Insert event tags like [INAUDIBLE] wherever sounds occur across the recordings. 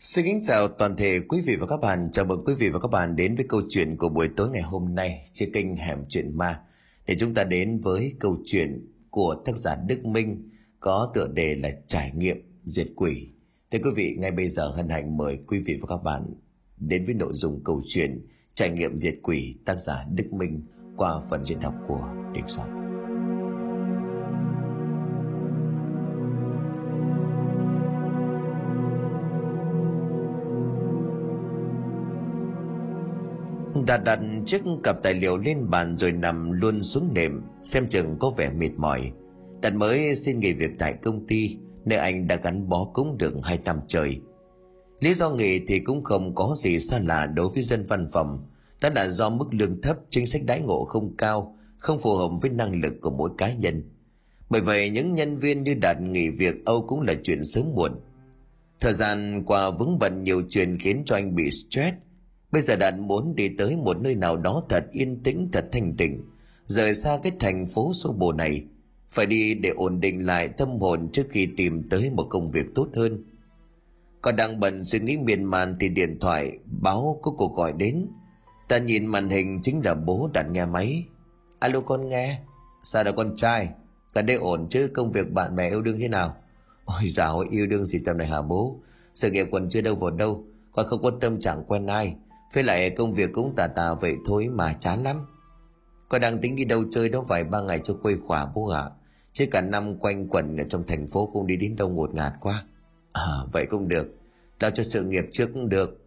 Xin kính chào toàn thể quý vị và các bạn. Chào mừng quý vị và các bạn đến với câu chuyện của buổi tối ngày hôm nay trên kênh Hẻm Chuyện Ma. Để chúng ta đến với câu chuyện của tác giả Đức Minh có tựa đề là Trải nghiệm diệt quỷ. Thưa quý vị, ngay bây giờ hân hạnh mời quý vị và các bạn đến với nội dung câu chuyện Trải nghiệm diệt quỷ tác giả Đức Minh qua phần diễn đọc của Đình Soạn. Đạt đặt chiếc cặp tài liệu lên bàn rồi nằm luôn xuống nệm, xem chừng có vẻ mệt mỏi. Đạt mới xin nghỉ việc tại công ty, nơi anh đã gắn bó cũng được hai năm trời. Lý do nghỉ thì cũng không có gì xa lạ đối với dân văn phòng, đó là do mức lương thấp, chính sách đãi ngộ không cao, không phù hợp với năng lực của mỗi cá nhân. Bởi vậy những nhân viên như Đạt nghỉ việc Âu cũng là chuyện sớm muộn. Thời gian qua vướng bận nhiều chuyện khiến cho anh bị stress, Bây giờ Đạt muốn đi tới một nơi nào đó thật yên tĩnh, thật thanh tịnh, rời xa cái thành phố xô bồ này. Phải đi để ổn định lại tâm hồn trước khi tìm tới một công việc tốt hơn. Còn đang bận suy nghĩ miên man thì điện thoại báo có cuộc gọi đến. Ta nhìn màn hình chính là bố đặt nghe máy. Alo con nghe. Sao là con trai? Gần đây ổn chứ công việc bạn bè yêu đương thế nào? Ôi dào yêu đương gì tầm này hả bố? Sự nghiệp còn chưa đâu vào đâu. Con không quan tâm chẳng quen ai với lại công việc cũng tà tà vậy thôi mà chán lắm. Con đang tính đi đâu chơi đó vài ba ngày cho khuây khỏa bố ạ. À. Chứ cả năm quanh quẩn ở trong thành phố không đi đến đâu ngột ngạt quá. À vậy cũng được. Lo cho sự nghiệp trước cũng được.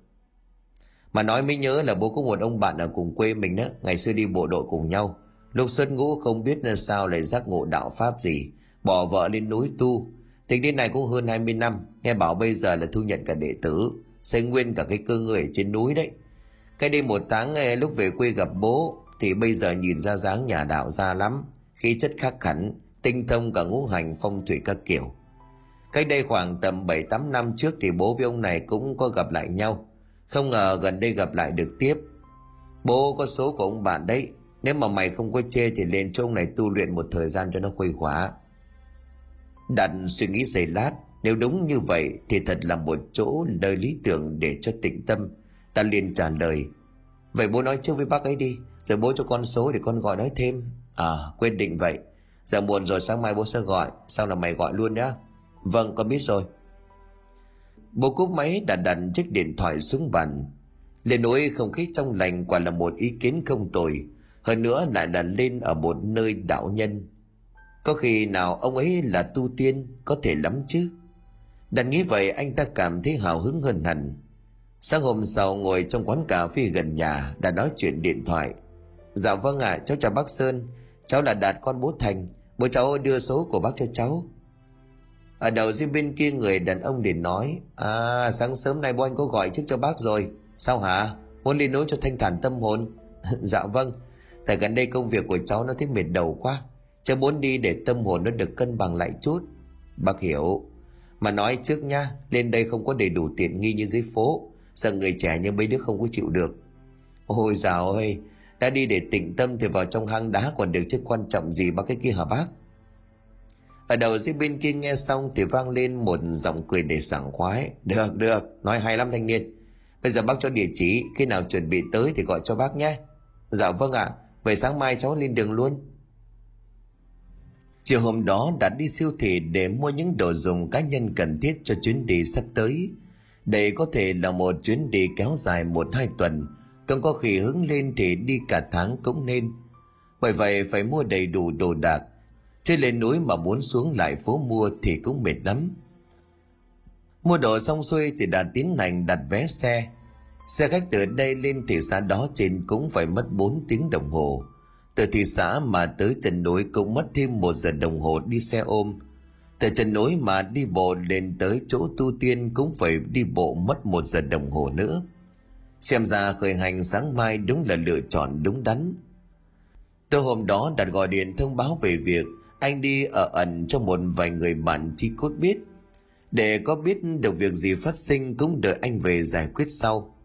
Mà nói mới nhớ là bố có một ông bạn ở cùng quê mình đó. Ngày xưa đi bộ đội cùng nhau. Lúc xuất ngũ không biết là sao lại giác ngộ đạo pháp gì. Bỏ vợ lên núi tu. Tính đến này cũng hơn 20 năm. Nghe bảo bây giờ là thu nhận cả đệ tử. Xây nguyên cả cái cơ người trên núi đấy cái đi một tháng lúc về quê gặp bố, thì bây giờ nhìn ra dáng nhà đạo ra lắm. Khí chất khắc hẳn tinh thông cả ngũ hành phong thủy các kiểu. Cách đây khoảng tầm bảy, tám năm trước thì bố với ông này cũng có gặp lại nhau. Không ngờ gần đây gặp lại được tiếp. Bố có số của ông bạn đấy, nếu mà mày không có chê thì lên cho ông này tu luyện một thời gian cho nó khuây khỏa đặt suy nghĩ giây lát, nếu đúng như vậy thì thật là một chỗ nơi lý tưởng để cho tịnh tâm. Ta liền trả lời vậy bố nói trước với bác ấy đi, rồi bố cho con số để con gọi nói thêm. À quyết định vậy. Giờ muộn rồi, sáng mai bố sẽ gọi. Sau là mày gọi luôn nhá. Vâng con biết rồi. Bố cúp máy, đặt đặt chiếc điện thoại xuống bàn. Lên nỗi không khí trong lành quả là một ý kiến không tồi. Hơn nữa lại là lên ở một nơi đạo nhân. Có khi nào ông ấy là tu tiên, có thể lắm chứ? Đặt nghĩ vậy, anh ta cảm thấy hào hứng hơn hẳn. Sáng hôm sau ngồi trong quán cà phê gần nhà đã nói chuyện điện thoại. Dạ vâng ạ, à, cháu chào bác Sơn. Cháu là Đạt con bố Thành. Bố cháu đưa số của bác cho cháu. Ở đầu dưới bên kia người đàn ông để nói À sáng sớm nay bố anh có gọi trước cho bác rồi Sao hả? Muốn đi nối cho thanh thản tâm hồn [LAUGHS] Dạ vâng Tại gần đây công việc của cháu nó thấy mệt đầu quá Cháu muốn đi để tâm hồn nó được cân bằng lại chút Bác hiểu Mà nói trước nha Lên đây không có đầy đủ tiện nghi như dưới phố Sợ người trẻ như mấy đứa không có chịu được? Ôi dào ơi Đã đi để tỉnh tâm thì vào trong hang đá còn được chứ quan trọng gì bác cái kia hả bác? Ở đầu dưới bên kia nghe xong thì vang lên một giọng cười để sảng khoái. Được được nói hay lắm thanh niên. Bây giờ bác cho địa chỉ khi nào chuẩn bị tới thì gọi cho bác nhé. Dạ vâng ạ à, vậy sáng mai cháu lên đường luôn. Chiều hôm đó đã đi siêu thị để mua những đồ dùng cá nhân cần thiết cho chuyến đi sắp tới đây có thể là một chuyến đi kéo dài một hai tuần, còn có khi hứng lên thì đi cả tháng cũng nên. Bởi vậy phải mua đầy đủ đồ đạc. Trên lên núi mà muốn xuống lại phố mua thì cũng mệt lắm. Mua đồ xong xuôi thì đã tiến hành đặt vé xe. Xe khách từ đây lên thị xã đó trên cũng phải mất 4 tiếng đồng hồ. Từ thị xã mà tới chân núi cũng mất thêm một giờ đồng hồ đi xe ôm – từ chân núi mà đi bộ lên tới chỗ tu tiên cũng phải đi bộ mất một giờ đồng hồ nữa. Xem ra khởi hành sáng mai đúng là lựa chọn đúng đắn. Tôi hôm đó đặt gọi điện thông báo về việc anh đi ở ẩn cho một vài người bạn chi cốt biết. Để có biết được việc gì phát sinh cũng đợi anh về giải quyết sau.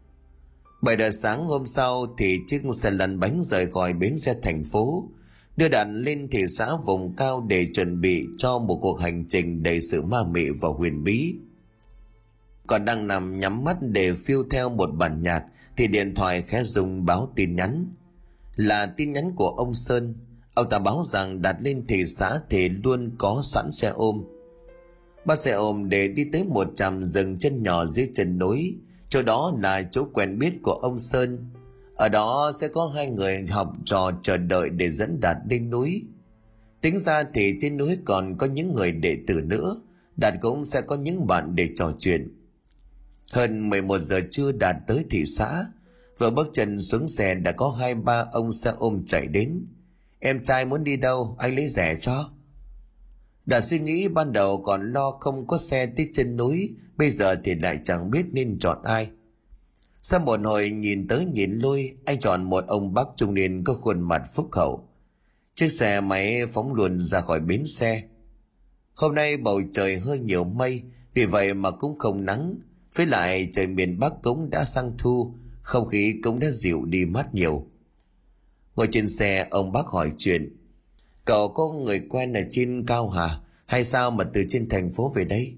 Bảy giờ sáng hôm sau thì chiếc xe lăn bánh rời khỏi bến xe thành phố đưa đạn lên thị xã vùng cao để chuẩn bị cho một cuộc hành trình đầy sự ma mị và huyền bí. còn đang nằm nhắm mắt để phiêu theo một bản nhạc thì điện thoại khẽ dùng báo tin nhắn. Là tin nhắn của ông sơn, ông ta báo rằng đặt lên thị xã thì luôn có sẵn xe ôm. Ba xe ôm để đi tới một trạm rừng chân nhỏ dưới chân núi, chỗ đó là chỗ quen biết của ông sơn ở đó sẽ có hai người học trò chờ đợi để dẫn đạt lên núi. Tính ra thì trên núi còn có những người đệ tử nữa, đạt cũng sẽ có những bạn để trò chuyện. Hơn 11 giờ trưa đạt tới thị xã, vừa bước chân xuống xe đã có hai ba ông xe ôm chạy đến. Em trai muốn đi đâu, anh lấy rẻ cho. Đạt suy nghĩ ban đầu còn lo không có xe tới chân núi, bây giờ thì lại chẳng biết nên chọn ai sau một hồi nhìn tới nhìn lui, anh chọn một ông bác trung niên có khuôn mặt phúc hậu. Chiếc xe máy phóng luồn ra khỏi bến xe. Hôm nay bầu trời hơi nhiều mây, vì vậy mà cũng không nắng. Với lại trời miền bắc cũng đã sang thu, không khí cũng đã dịu đi mát nhiều. Ngồi trên xe, ông bác hỏi chuyện. Cậu có người quen ở trên cao hà hay sao mà từ trên thành phố về đây?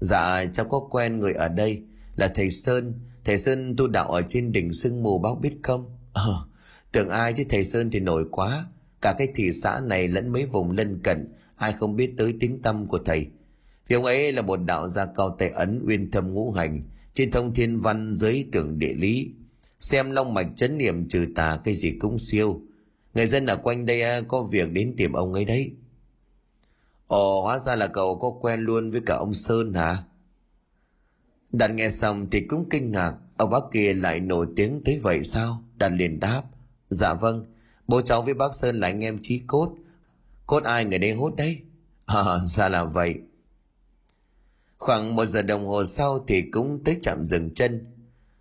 Dạ cháu có quen người ở đây, là thầy sơn thầy sơn tu đạo ở trên đỉnh sương mù bác biết không? Ờ tưởng ai chứ thầy sơn thì nổi quá. Cả cái thị xã này lẫn mấy vùng lân cận, ai không biết tới tính tâm của thầy. Vì ông ấy là một đạo gia cao tề ấn, uyên thâm ngũ hành, trên thông thiên văn, giới tưởng địa lý. Xem long mạch chấn niệm trừ tà cái gì cũng siêu. Người dân ở quanh đây à, có việc đến tìm ông ấy đấy. Ồ, hóa ra là cậu có quen luôn với cả ông sơn hả? Đạt nghe xong thì cũng kinh ngạc. Ông bác kia lại nổi tiếng tới vậy sao? Đạt liền đáp. Dạ vâng bố cháu với bác sơn là anh em chí cốt. Cốt ai người đây hốt đấy. [LAUGHS] À, ra là vậy. Khoảng một giờ đồng hồ sau thì cũng tới trạm dừng chân.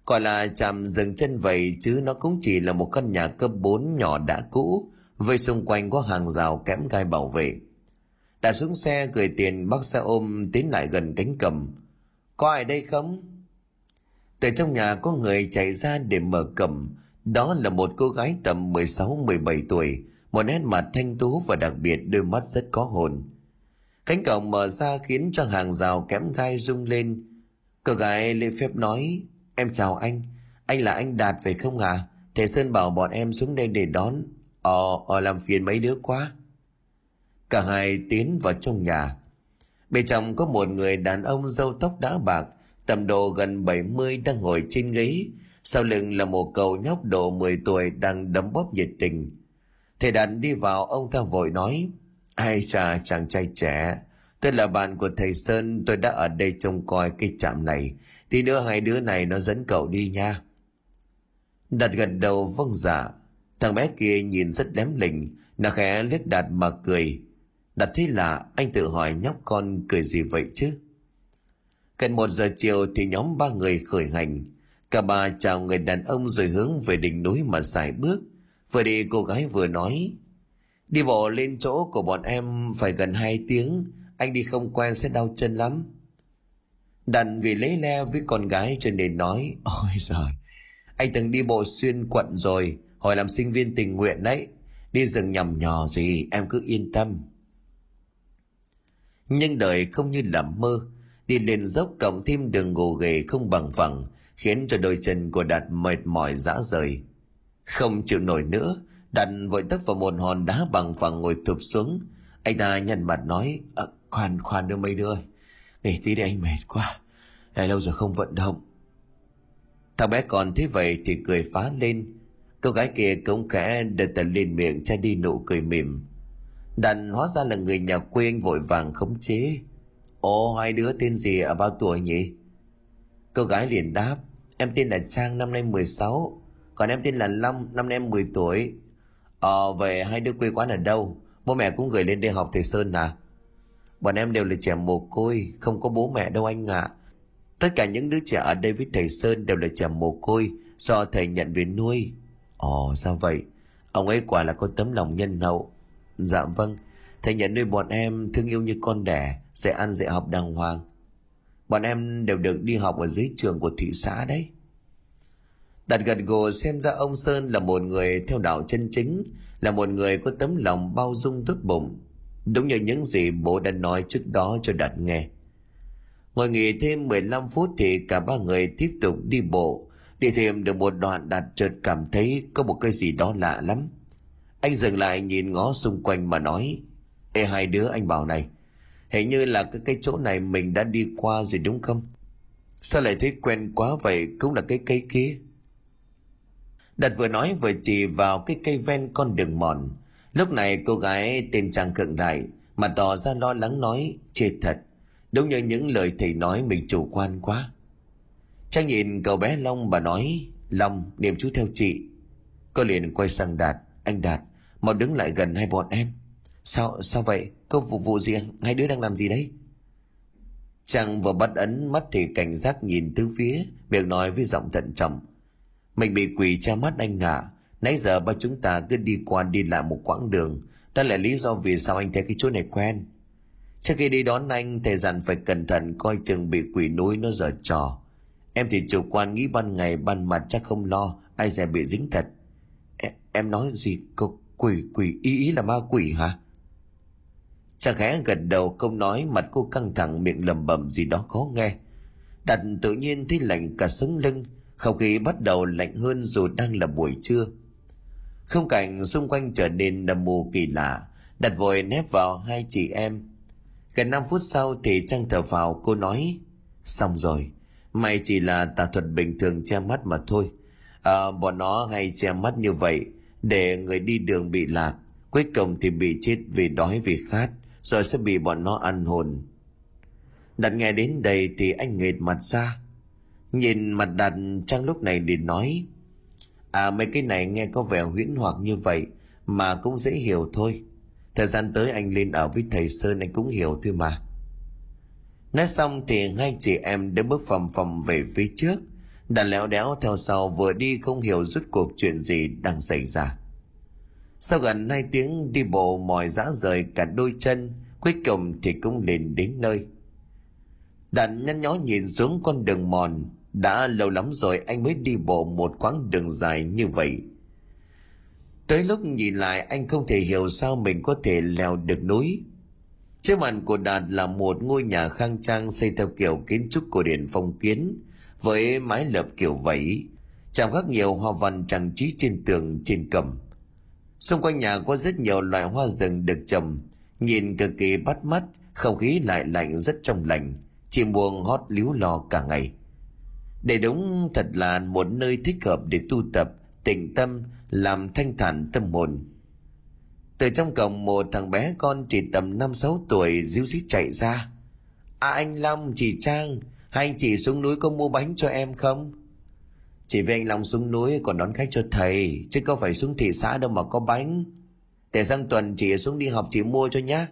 Gọi là chạm dừng chân vậy chứ nó cũng chỉ là một căn nhà cấp 4 nhỏ đã cũ với xung quanh có hàng rào kẽm gai bảo vệ. Đạt xuống xe gửi tiền bác xe ôm tiến lại gần cánh cầm có ai đây không từ trong nhà có người chạy ra để mở cầm đó là một cô gái tầm 16-17 tuổi một nét mặt thanh tú và đặc biệt đôi mắt rất có hồn cánh cổng mở ra khiến cho hàng rào kém gai rung lên cô gái lê phép nói Em chào anh, anh là anh Đạt phải không à? Thầy Sơn bảo bọn em xuống đây để đón. Ờ, ờ làm phiền mấy đứa quá. Cả hai tiến vào trong nhà. Bên trong có một người đàn ông râu tóc đá bạc, tầm độ gần 70 đang ngồi trên ghế. Sau lưng là một cậu nhóc độ 10 tuổi đang đấm bóp nhiệt tình. Thầy đàn đi vào, ông ta vội nói, Ai chà chàng trai trẻ, tôi là bạn của thầy Sơn, tôi đã ở đây trông coi cái trạm này Tí nữa hai đứa này nó dẫn cậu đi nha. đặt gật đầu vâng dạ. Thằng bé kia nhìn rất lém lỉnh, nó khẽ liếc Đạt mà cười đặt thế lạ, anh tự hỏi nhóc con cười gì vậy chứ? Gần một giờ chiều thì nhóm ba người khởi hành. Cả ba chào người đàn ông rồi hướng về đỉnh núi mà xài bước. Vừa đi cô gái vừa nói. Đi bộ lên chỗ của bọn em phải gần hai tiếng, anh đi không quen sẽ đau chân lắm. Đàn vì lấy le với con gái cho nên nói [LAUGHS] Ôi giời Anh từng đi bộ xuyên quận rồi Hồi làm sinh viên tình nguyện đấy Đi rừng nhầm nhò gì em cứ yên tâm nhưng đời không như là mơ. Đi lên dốc cộng thêm đường gồ ghề không bằng phẳng Khiến cho đôi chân của Đạt mệt mỏi rã rời. Không chịu nổi nữa Đạt vội tấp vào một hòn đá bằng phẳng ngồi thụp xuống. Anh ta nhăn mặt nói à, Khoan khoan đưa mấy đứa ơi. Nghỉ tí đi anh mệt quá. Đã lâu rồi không vận động. Thằng bé còn thế vậy thì cười phá lên. Cô gái kia cũng khẽ đưa tần lên miệng che đi nụ cười mỉm. Đàn hóa ra là người nhà quê anh vội vàng khống chế Ồ hai đứa tên gì ở bao tuổi nhỉ Cô gái liền đáp Em tên là Trang năm nay 16 Còn em tên là Long năm nay em 10 tuổi Ờ về hai đứa quê quán ở đâu Bố mẹ cũng gửi lên đây học thầy Sơn à Bọn em đều là trẻ mồ côi, không có bố mẹ đâu anh ạ. À. Tất cả những đứa trẻ ở đây với thầy Sơn đều là trẻ mồ côi do thầy nhận về nuôi. Ồ, sao vậy? Ông ấy quả là có tấm lòng nhân hậu. Dạ vâng, thầy nhận nuôi bọn em thương yêu như con đẻ, sẽ ăn dạy học đàng hoàng. Bọn em đều được đi học ở dưới trường của thị xã đấy. Đặt gật gù xem ra ông Sơn là một người theo đạo chân chính, là một người có tấm lòng bao dung tốt bụng, Đúng như những gì bố đã nói trước đó cho Đạt nghe. Ngồi nghỉ thêm 15 phút thì cả ba người tiếp tục đi bộ. Đi thêm được một đoạn đạt chợt cảm thấy có một cái gì đó lạ lắm. Anh dừng lại nhìn ngó xung quanh mà nói. Ê, hai đứa anh bảo này. Hình như là cái cái chỗ này mình đã đi qua rồi đúng không? Sao lại thấy quen quá vậy cũng là cái cây kia? Đặt vừa nói vừa chỉ vào cái cây ven con đường mòn. Lúc này cô gái tên Trang cận lại mà tỏ ra lo lắng nói chê thật. Đúng như những lời thầy nói mình chủ quan quá. Trang nhìn cậu bé Long bà nói, Long, niệm chú theo chị. Cô liền quay sang Đạt. Anh Đạt mau đứng lại gần hai bọn em. Sao sao vậy? Có vụ vụ gì? Hai đứa đang làm gì đấy? chàng vừa bắt ấn mắt thì cảnh giác nhìn tứ phía, miệng nói với giọng thận trọng. Mình bị quỷ che mắt anh ngả À. Nãy giờ ba chúng ta cứ đi qua đi lại một quãng đường. Đó là lý do vì sao anh thấy cái chỗ này quen. Trước khi đi đón anh, thầy dặn phải cẩn thận coi chừng bị quỷ núi nó dở trò. Em thì chủ quan nghĩ ban ngày ban mặt chắc không lo, ai sẽ bị dính thật. Em, em nói gì? Cô quỷ quỷ ý ý là ma quỷ hả? Chàng khẽ gật đầu không nói mặt cô căng thẳng miệng lầm bầm gì đó khó nghe. Đặt tự nhiên thấy lạnh cả sống lưng, không khí bắt đầu lạnh hơn dù đang là buổi trưa. Không cảnh xung quanh trở nên đầm mù kỳ lạ, đặt vội nép vào hai chị em. Gần năm phút sau thì Trang thở vào cô nói, xong rồi, mày chỉ là tà thuật bình thường che mắt mà thôi. À, bọn nó hay che mắt như vậy để người đi đường bị lạc, cuối cùng thì bị chết vì đói vì khát, rồi sẽ bị bọn nó ăn hồn. Đặt nghe đến đây thì anh nghệt mặt ra, Nhìn mặt đặt Trang lúc này để nói À mấy cái này nghe có vẻ huyễn hoặc như vậy Mà cũng dễ hiểu thôi. Thời gian tới anh lên ở với thầy Sơn anh cũng hiểu thôi mà. Nói xong thì hai chị em đã bước phòng phòng về phía trước. Đàn léo đéo theo sau vừa đi không hiểu rút cuộc chuyện gì đang xảy ra Sau gần hai tiếng đi bộ mỏi dã rời cả đôi chân Cuối cùng thì cũng lên đến nơi Đàn nhăn nhó nhìn xuống con đường mòn đã lâu lắm rồi anh mới đi bộ một quãng đường dài như vậy. Tới lúc nhìn lại anh không thể hiểu sao mình có thể leo được núi. Trước mặt của Đạt là một ngôi nhà khang trang xây theo kiểu kiến trúc cổ điển phong kiến, với mái lợp kiểu vẫy, chạm khắc nhiều hoa văn trang trí trên tường trên cầm. Xung quanh nhà có rất nhiều loại hoa rừng được trồng, nhìn cực kỳ bắt mắt, không khí lại lạnh rất trong lành, chim buông hót líu lo cả ngày. Để đúng thật là một nơi thích hợp để tu tập, tịnh tâm, làm thanh thản tâm hồn. Từ trong cổng một thằng bé con chỉ tầm năm sáu tuổi díu dít chạy ra. À anh Long, chị Trang, hai anh chị xuống núi có mua bánh cho em không? Chỉ vì anh Long xuống núi còn đón khách cho thầy, chứ có phải xuống thị xã đâu mà có bánh. Để sang tuần chị xuống đi học chị mua cho nhá.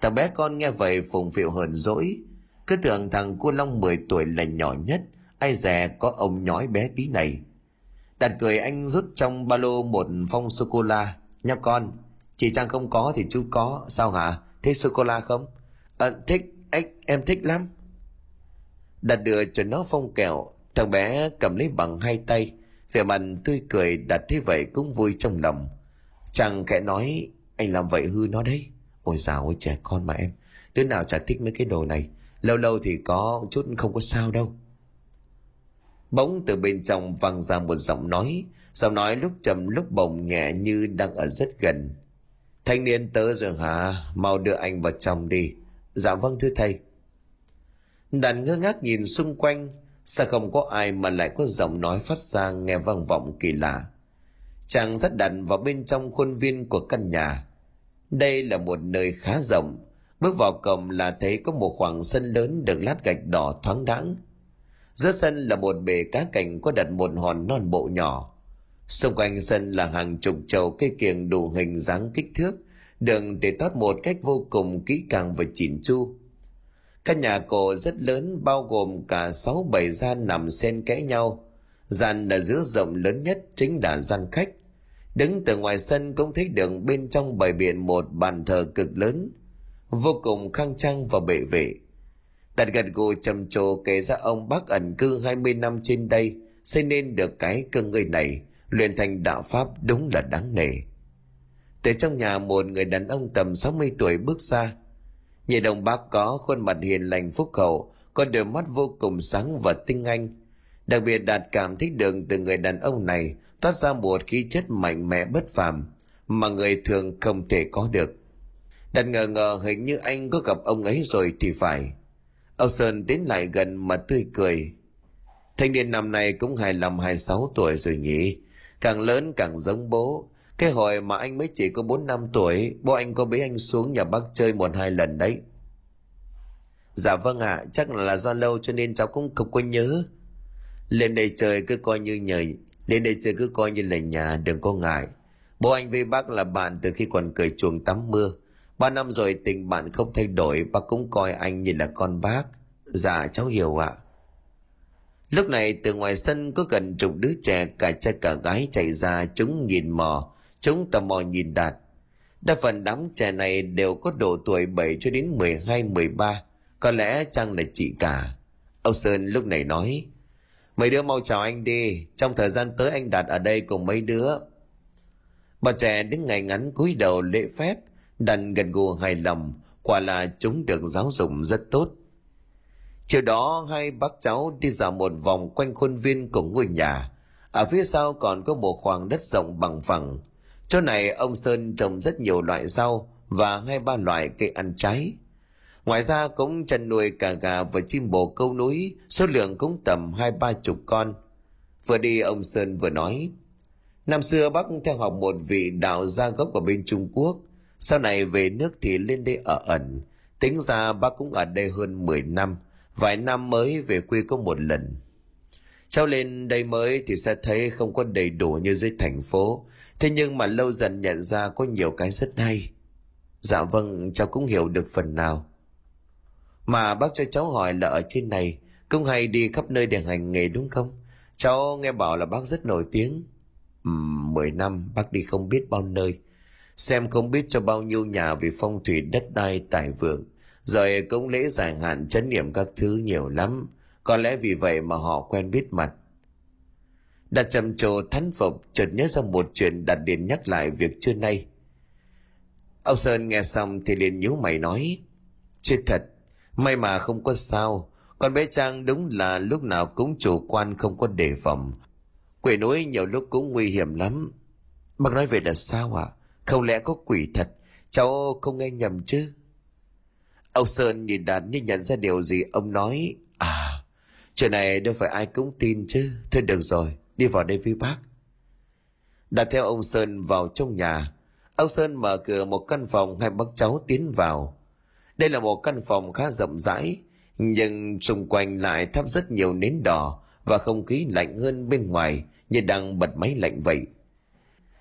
Thằng bé con nghe vậy phùng phịu hờn dỗi, cứ tưởng thằng cô Long 10 tuổi là nhỏ nhất, ai dè có ông nhói bé tí này. Đặt cười anh rút trong ba lô một phong sô-cô-la. Nha con, chị Trang không có thì chú có. Sao hả? Thích sô-cô-la không? À, thích, ếch, em thích lắm. Đặt đưa cho nó phong kẹo, thằng bé cầm lấy bằng hai tay. Vẻ mặt tươi cười đặt thế vậy cũng vui trong lòng. Chàng khẽ nói, anh làm vậy hư nó đấy. Ôi dào ôi trẻ con mà em, đứa nào chả thích mấy cái đồ này. Lâu lâu thì có chút không có sao đâu. Bỗng từ bên trong vang ra một giọng nói. Giọng nói lúc trầm lúc bồng nhẹ như đang ở rất gần. Thanh niên tớ rồi hả? Mau đưa anh vào trong đi. Dạ vâng thưa thầy đàn ngơ ngác nhìn xung quanh sao không có ai mà lại có giọng nói phát ra nghe vang vọng kỳ lạ chàng dắt đàn vào bên trong khuôn viên của căn nhà đây là một nơi khá rộng Bước vào cổng là thấy có một khoảng sân lớn được lát gạch đỏ thoáng đãng. Giữa sân là một bể cá cảnh có đặt một hòn non bộ nhỏ. Xung quanh sân là hàng chục chậu cây kiềng đủ hình dáng kích thước, đường để tót một cách vô cùng kỹ càng và chỉn chu. Căn nhà cổ rất lớn bao gồm cả sáu bảy gian nằm xen kẽ nhau. Gian là giữa rộng lớn nhất chính là gian khách. Đứng từ ngoài sân cũng thấy được bên trong bày biện một bàn thờ cực lớn, vô cùng khang trang và bệ vệ. Đặt gật gù trầm trồ kể ra ông bác ẩn cư 20 năm trên đây xây nên được cái cơ ngơi này, luyện thành đạo pháp đúng là đáng nể. Từ trong nhà một người đàn ông tầm 60 tuổi bước ra. Nhìn đồng bác có khuôn mặt hiền lành phúc hậu, con đôi mắt vô cùng sáng và tinh anh. Đặc biệt Đạt cảm thích đường từ người đàn ông này toát ra một khí chất mạnh mẽ bất phàm mà người thường không thể có được. Đạt ngờ ngờ hình như anh có gặp ông ấy rồi thì phải. Âu Sơn tiến lại gần mà tươi cười. Thanh niên năm nay cũng 25-26 tuổi rồi nhỉ. Càng lớn càng giống bố. Cái hồi mà anh mới chỉ có 4 năm tuổi, bố anh có bế anh xuống nhà bác chơi một hai lần đấy. Dạ vâng ạ, à, chắc là do lâu cho nên cháu cũng không có nhớ. Lên đây chơi cứ coi như nhờ, lên đây chơi cứ coi như là nhà, đừng có ngại. Bố anh với bác là bạn từ khi còn cười chuồng tắm mưa. Ba năm rồi tình bạn không thay đổi, bác cũng coi anh như là con bác. Dạ cháu hiểu ạ. À. Lúc này từ ngoài sân có gần chục đứa trẻ cả trai cả gái chạy ra chúng nhìn mò, chúng tò mò nhìn đạt. Đa phần đám trẻ này đều có độ tuổi 7 cho đến 12, 13, có lẽ chăng là chị cả. Ông Sơn lúc này nói, Mấy đứa mau chào anh đi, trong thời gian tới anh Đạt ở đây cùng mấy đứa. Bà trẻ đứng ngày ngắn cúi đầu lễ phép, đành gần gù hài lòng, quả là chúng được giáo dục rất tốt. Chiều đó hai bác cháu đi dạo một vòng quanh khuôn viên của ngôi nhà. Ở phía sau còn có một khoảng đất rộng bằng phẳng. Chỗ này ông Sơn trồng rất nhiều loại rau và hai ba loại cây ăn trái. Ngoài ra cũng chăn nuôi cả gà và chim bồ câu núi, số lượng cũng tầm hai ba chục con. Vừa đi ông Sơn vừa nói, Năm xưa bác theo học một vị đạo gia gốc ở bên Trung Quốc, sau này về nước thì lên đây ở ẩn. Tính ra bác cũng ở đây hơn 10 năm, vài năm mới về quê có một lần. Cháu lên đây mới thì sẽ thấy không có đầy đủ như dưới thành phố, thế nhưng mà lâu dần nhận ra có nhiều cái rất hay. Dạ vâng, cháu cũng hiểu được phần nào. Mà bác cho cháu hỏi là ở trên này, cũng hay đi khắp nơi để hành nghề đúng không? Cháu nghe bảo là bác rất nổi tiếng. Ừm, 10 năm bác đi không biết bao nơi. Xem không biết cho bao nhiêu nhà vì phong thủy đất đai tài vượng. Rồi cũng lễ giải hạn chấn niệm các thứ nhiều lắm. Có lẽ vì vậy mà họ quen biết mặt đã trầm trồ thán phục chợt nhớ ra một chuyện đặt điện nhắc lại việc trưa nay. Ông Sơn nghe xong thì liền nhíu mày nói. Chết thật, may mà không có sao. Con bé Trang đúng là lúc nào cũng chủ quan không có đề phòng. Quỷ núi nhiều lúc cũng nguy hiểm lắm. Bác nói về là sao ạ? À? Không lẽ có quỷ thật? Cháu không nghe nhầm chứ? Ông Sơn nhìn Đạt như nhận ra điều gì ông nói. À, chuyện này đâu phải ai cũng tin chứ. Thôi được rồi, đi vào đây với bác. đã theo ông Sơn vào trong nhà. Ông Sơn mở cửa một căn phòng hai bác cháu tiến vào. Đây là một căn phòng khá rộng rãi, nhưng xung quanh lại thắp rất nhiều nến đỏ và không khí lạnh hơn bên ngoài như đang bật máy lạnh vậy.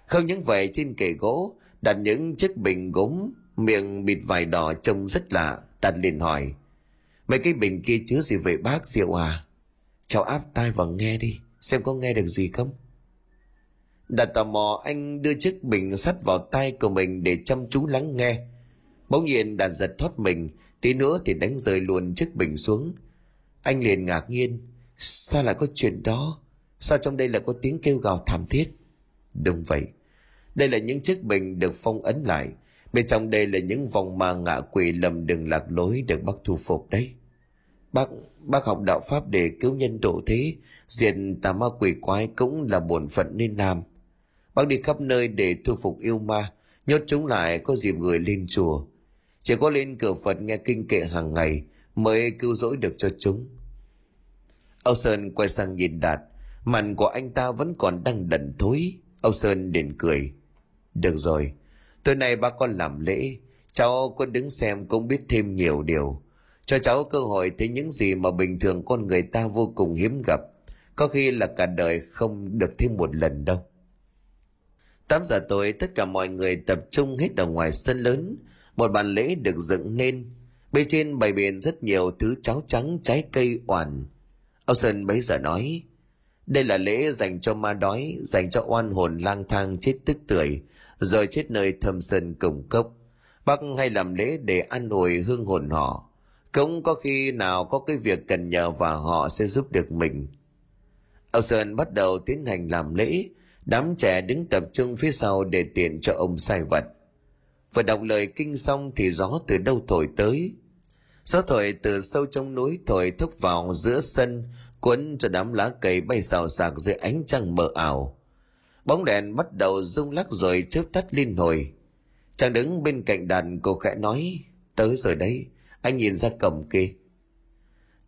Không những vậy trên kệ gỗ đặt những chiếc bình gốm miệng bịt vải đỏ trông rất lạ đặt liền hỏi mấy cái bình kia chứa gì vậy bác rượu à cháu áp tai vào nghe đi xem có nghe được gì không? Đặt tò mò, anh đưa chiếc bình sắt vào tay của mình để chăm chú lắng nghe. Bỗng nhiên đạt giật thoát mình, tí nữa thì đánh rơi luôn chiếc bình xuống. Anh liền ngạc nhiên, sao lại có chuyện đó? Sao trong đây lại có tiếng kêu gào thảm thiết? Đúng vậy, đây là những chiếc bình được phong ấn lại. Bên trong đây là những vòng ma ngạ quỷ lầm đường lạc lối được bác thu phục đấy. Bác bác học đạo Pháp để cứu nhân độ thế, diện tà ma quỷ quái cũng là bổn phận nên làm. Bác đi khắp nơi để thu phục yêu ma, nhốt chúng lại có dịp người lên chùa. Chỉ có lên cửa Phật nghe kinh kệ hàng ngày mới cứu rỗi được cho chúng. Âu Sơn quay sang nhìn Đạt, mặt của anh ta vẫn còn đang đần thối. Âu Sơn liền cười. Được rồi, Tối nay bác con làm lễ, cháu có đứng xem cũng biết thêm nhiều điều. Cho cháu cơ hội thấy những gì mà bình thường con người ta vô cùng hiếm gặp. Có khi là cả đời không được thêm một lần đâu. 8 giờ tối tất cả mọi người tập trung hết ở ngoài sân lớn. Một bàn lễ được dựng nên. Bên trên bày biện rất nhiều thứ cháo trắng, trái cây oản. ông Sơn bấy giờ nói, đây là lễ dành cho ma đói, dành cho oan hồn lang thang chết tức tưởi, rồi chết nơi thâm sơn cổng cốc. Bác hay làm lễ để ăn ủi hương hồn họ. Cũng có khi nào có cái việc cần nhờ và họ sẽ giúp được mình. ông Sơn bắt đầu tiến hành làm lễ, đám trẻ đứng tập trung phía sau để tiện cho ông sai vật. vừa đọc lời kinh xong thì gió từ đâu thổi tới gió thổi từ sâu trong núi thổi thốc vào giữa sân cuốn cho đám lá cây bay xào xạc dưới ánh trăng mờ ảo bóng đèn bắt đầu rung lắc rồi chớp tắt liên hồi chàng đứng bên cạnh đàn cô khẽ nói tới rồi đấy anh nhìn ra cầm kia.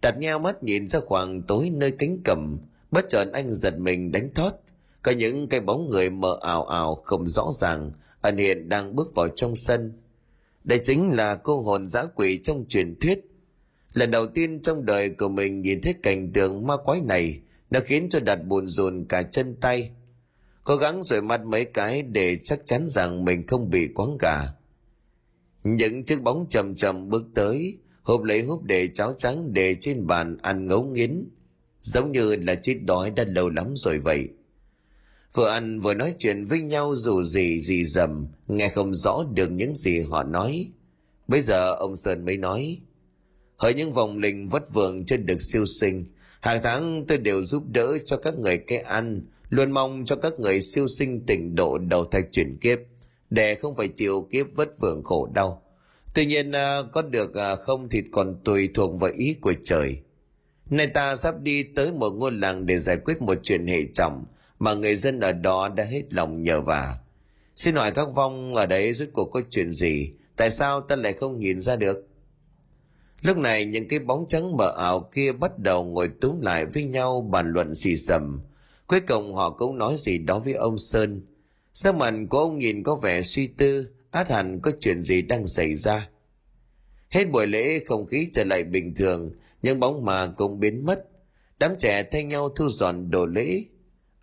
Tạt nheo mắt nhìn ra khoảng tối nơi cánh cầm. Bất chợt anh giật mình đánh thót. Có những cái bóng người mờ ảo ảo không rõ ràng, ẩn hiện đang bước vào trong sân. Đây chính là cô hồn dã quỷ trong truyền thuyết. Lần đầu tiên trong đời của mình nhìn thấy cảnh tượng ma quái này, nó khiến cho đặt buồn rùn cả chân tay. Cố gắng rồi mắt mấy cái để chắc chắn rằng mình không bị quáng gà những chiếc bóng chầm chậm bước tới, hộp lấy húp để cháo trắng để trên bàn ăn ngấu nghiến. Giống như là chết đói đã lâu lắm rồi vậy. Vừa ăn vừa nói chuyện với nhau dù gì gì dầm, nghe không rõ được những gì họ nói. Bây giờ ông sơn mới nói, hỡi những vòng linh vất vưởng trên được siêu sinh, hàng tháng tôi đều giúp đỡ cho các người cái ăn, luôn mong cho các người siêu sinh tỉnh độ đầu thai chuyển kiếp để không phải chịu kiếp vất vưởng khổ đau. Tuy nhiên à, có được à, không thì còn tùy thuộc vào ý của trời. Nay ta sắp đi tới một ngôi làng để giải quyết một chuyện hệ trọng mà người dân ở đó đã hết lòng nhờ vả. Xin hỏi các vong ở đấy rốt cuộc có chuyện gì? Tại sao ta lại không nhìn ra được? Lúc này, những cái bóng trắng mờ ảo kia bắt đầu ngồi túm lại với nhau bàn luận xì xầm. Cuối cùng họ cũng nói gì đó với ông sơn sắc mặt của ông nhìn có vẻ suy tư? Át hẳn có chuyện gì đang xảy ra? Hết buổi lễ, không khí trở lại bình thường, nhưng bóng mà cũng biến mất. Đám trẻ thay nhau thu dọn đồ lễ.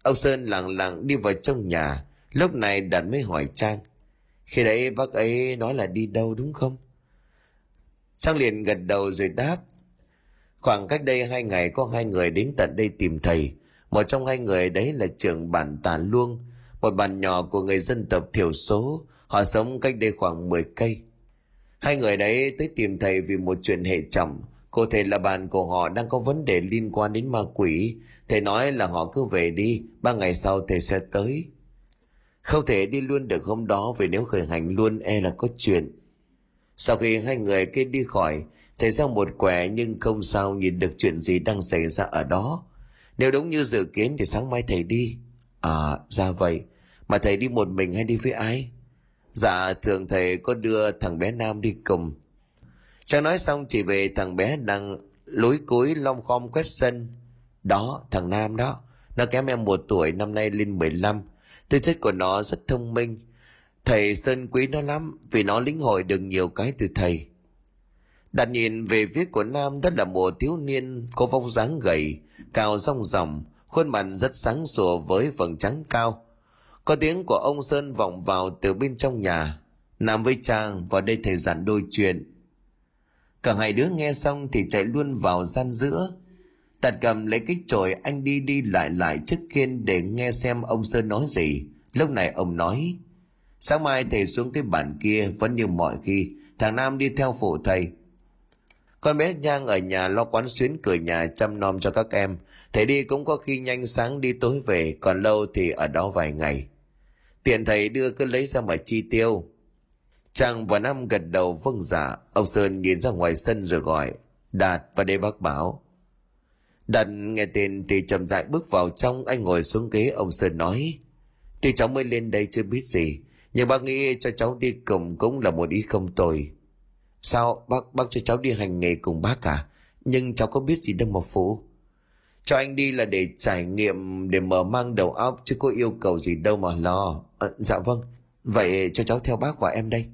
Ông sơn lặng lặng đi vào trong nhà, lúc này đặt mới hỏi trang. Khi đấy bác ấy nói là đi đâu đúng không? Trang liền gật đầu rồi đáp. Khoảng cách đây hai ngày có hai người đến tận đây tìm thầy. Một trong hai người đấy là trưởng bản tà luông một bàn nhỏ của người dân tộc thiểu số, họ sống cách đây khoảng 10 cây. Hai người đấy tới tìm thầy vì một chuyện hệ trọng. Cụ thể là bạn của họ đang có vấn đề liên quan đến ma quỷ. Thầy nói là họ cứ về đi, ba ngày sau thầy sẽ tới. Không thể đi luôn được hôm đó vì nếu khởi hành luôn e là có chuyện. Sau khi hai người kia đi khỏi, thầy ra một quẻ nhưng không sao nhìn được chuyện gì đang xảy ra ở đó. Nếu đúng như dự kiến thì sáng mai thầy đi à ra vậy mà thầy đi một mình hay đi với ai dạ thường thầy có đưa thằng bé nam đi cùng Trang nói xong chỉ về thằng bé đang lối cuối long khom quét sân. Đó, thằng Nam đó. Nó kém em một tuổi, năm nay lên 15. Tư chất của nó rất thông minh. Thầy Sơn quý nó lắm vì nó lĩnh hội được nhiều cái từ thầy. Đặt nhìn về phía của Nam đó là một thiếu niên có vóc dáng gầy, cao rong ròng, khuôn mặt rất sáng sủa với vầng trắng cao. Có tiếng của ông Sơn vọng vào từ bên trong nhà. Nam với Trang vào đây thầy giản đôi chuyện cả hai đứa nghe xong thì chạy luôn vào gian giữa tạt cầm lấy cái chổi anh đi đi lại lại trước khiên để nghe xem ông sơn nói gì lúc này ông nói, sáng mai thầy xuống cái bàn kia vẫn như mọi khi, thằng nam đi theo phụ thầy con bé nhang ở nhà lo quán xuyến cửa nhà chăm nom cho các em thầy đi cũng có khi nhanh sáng đi tối về còn lâu thì ở đó vài ngày tiền thầy đưa cứ lấy ra mà chi tiêu Chàng và Nam gật đầu vâng dạ, ông Sơn nhìn ra ngoài sân rồi gọi, Đạt và đây bác bảo. Đạt nghe tên thì chậm rãi bước vào trong, anh ngồi xuống ghế, ông Sơn nói, tuy cháu mới lên đây chưa biết gì, nhưng bác nghĩ cho cháu đi cùng cũng là một ý không tồi. Sao bác bác cho cháu đi hành nghề cùng bác à? Nhưng cháu có biết gì đâu mà phụ. Cho anh đi là để trải nghiệm, để mở mang đầu óc, chứ có yêu cầu gì đâu mà lo. À, dạ vâng, vậy cho cháu theo bác và em đây.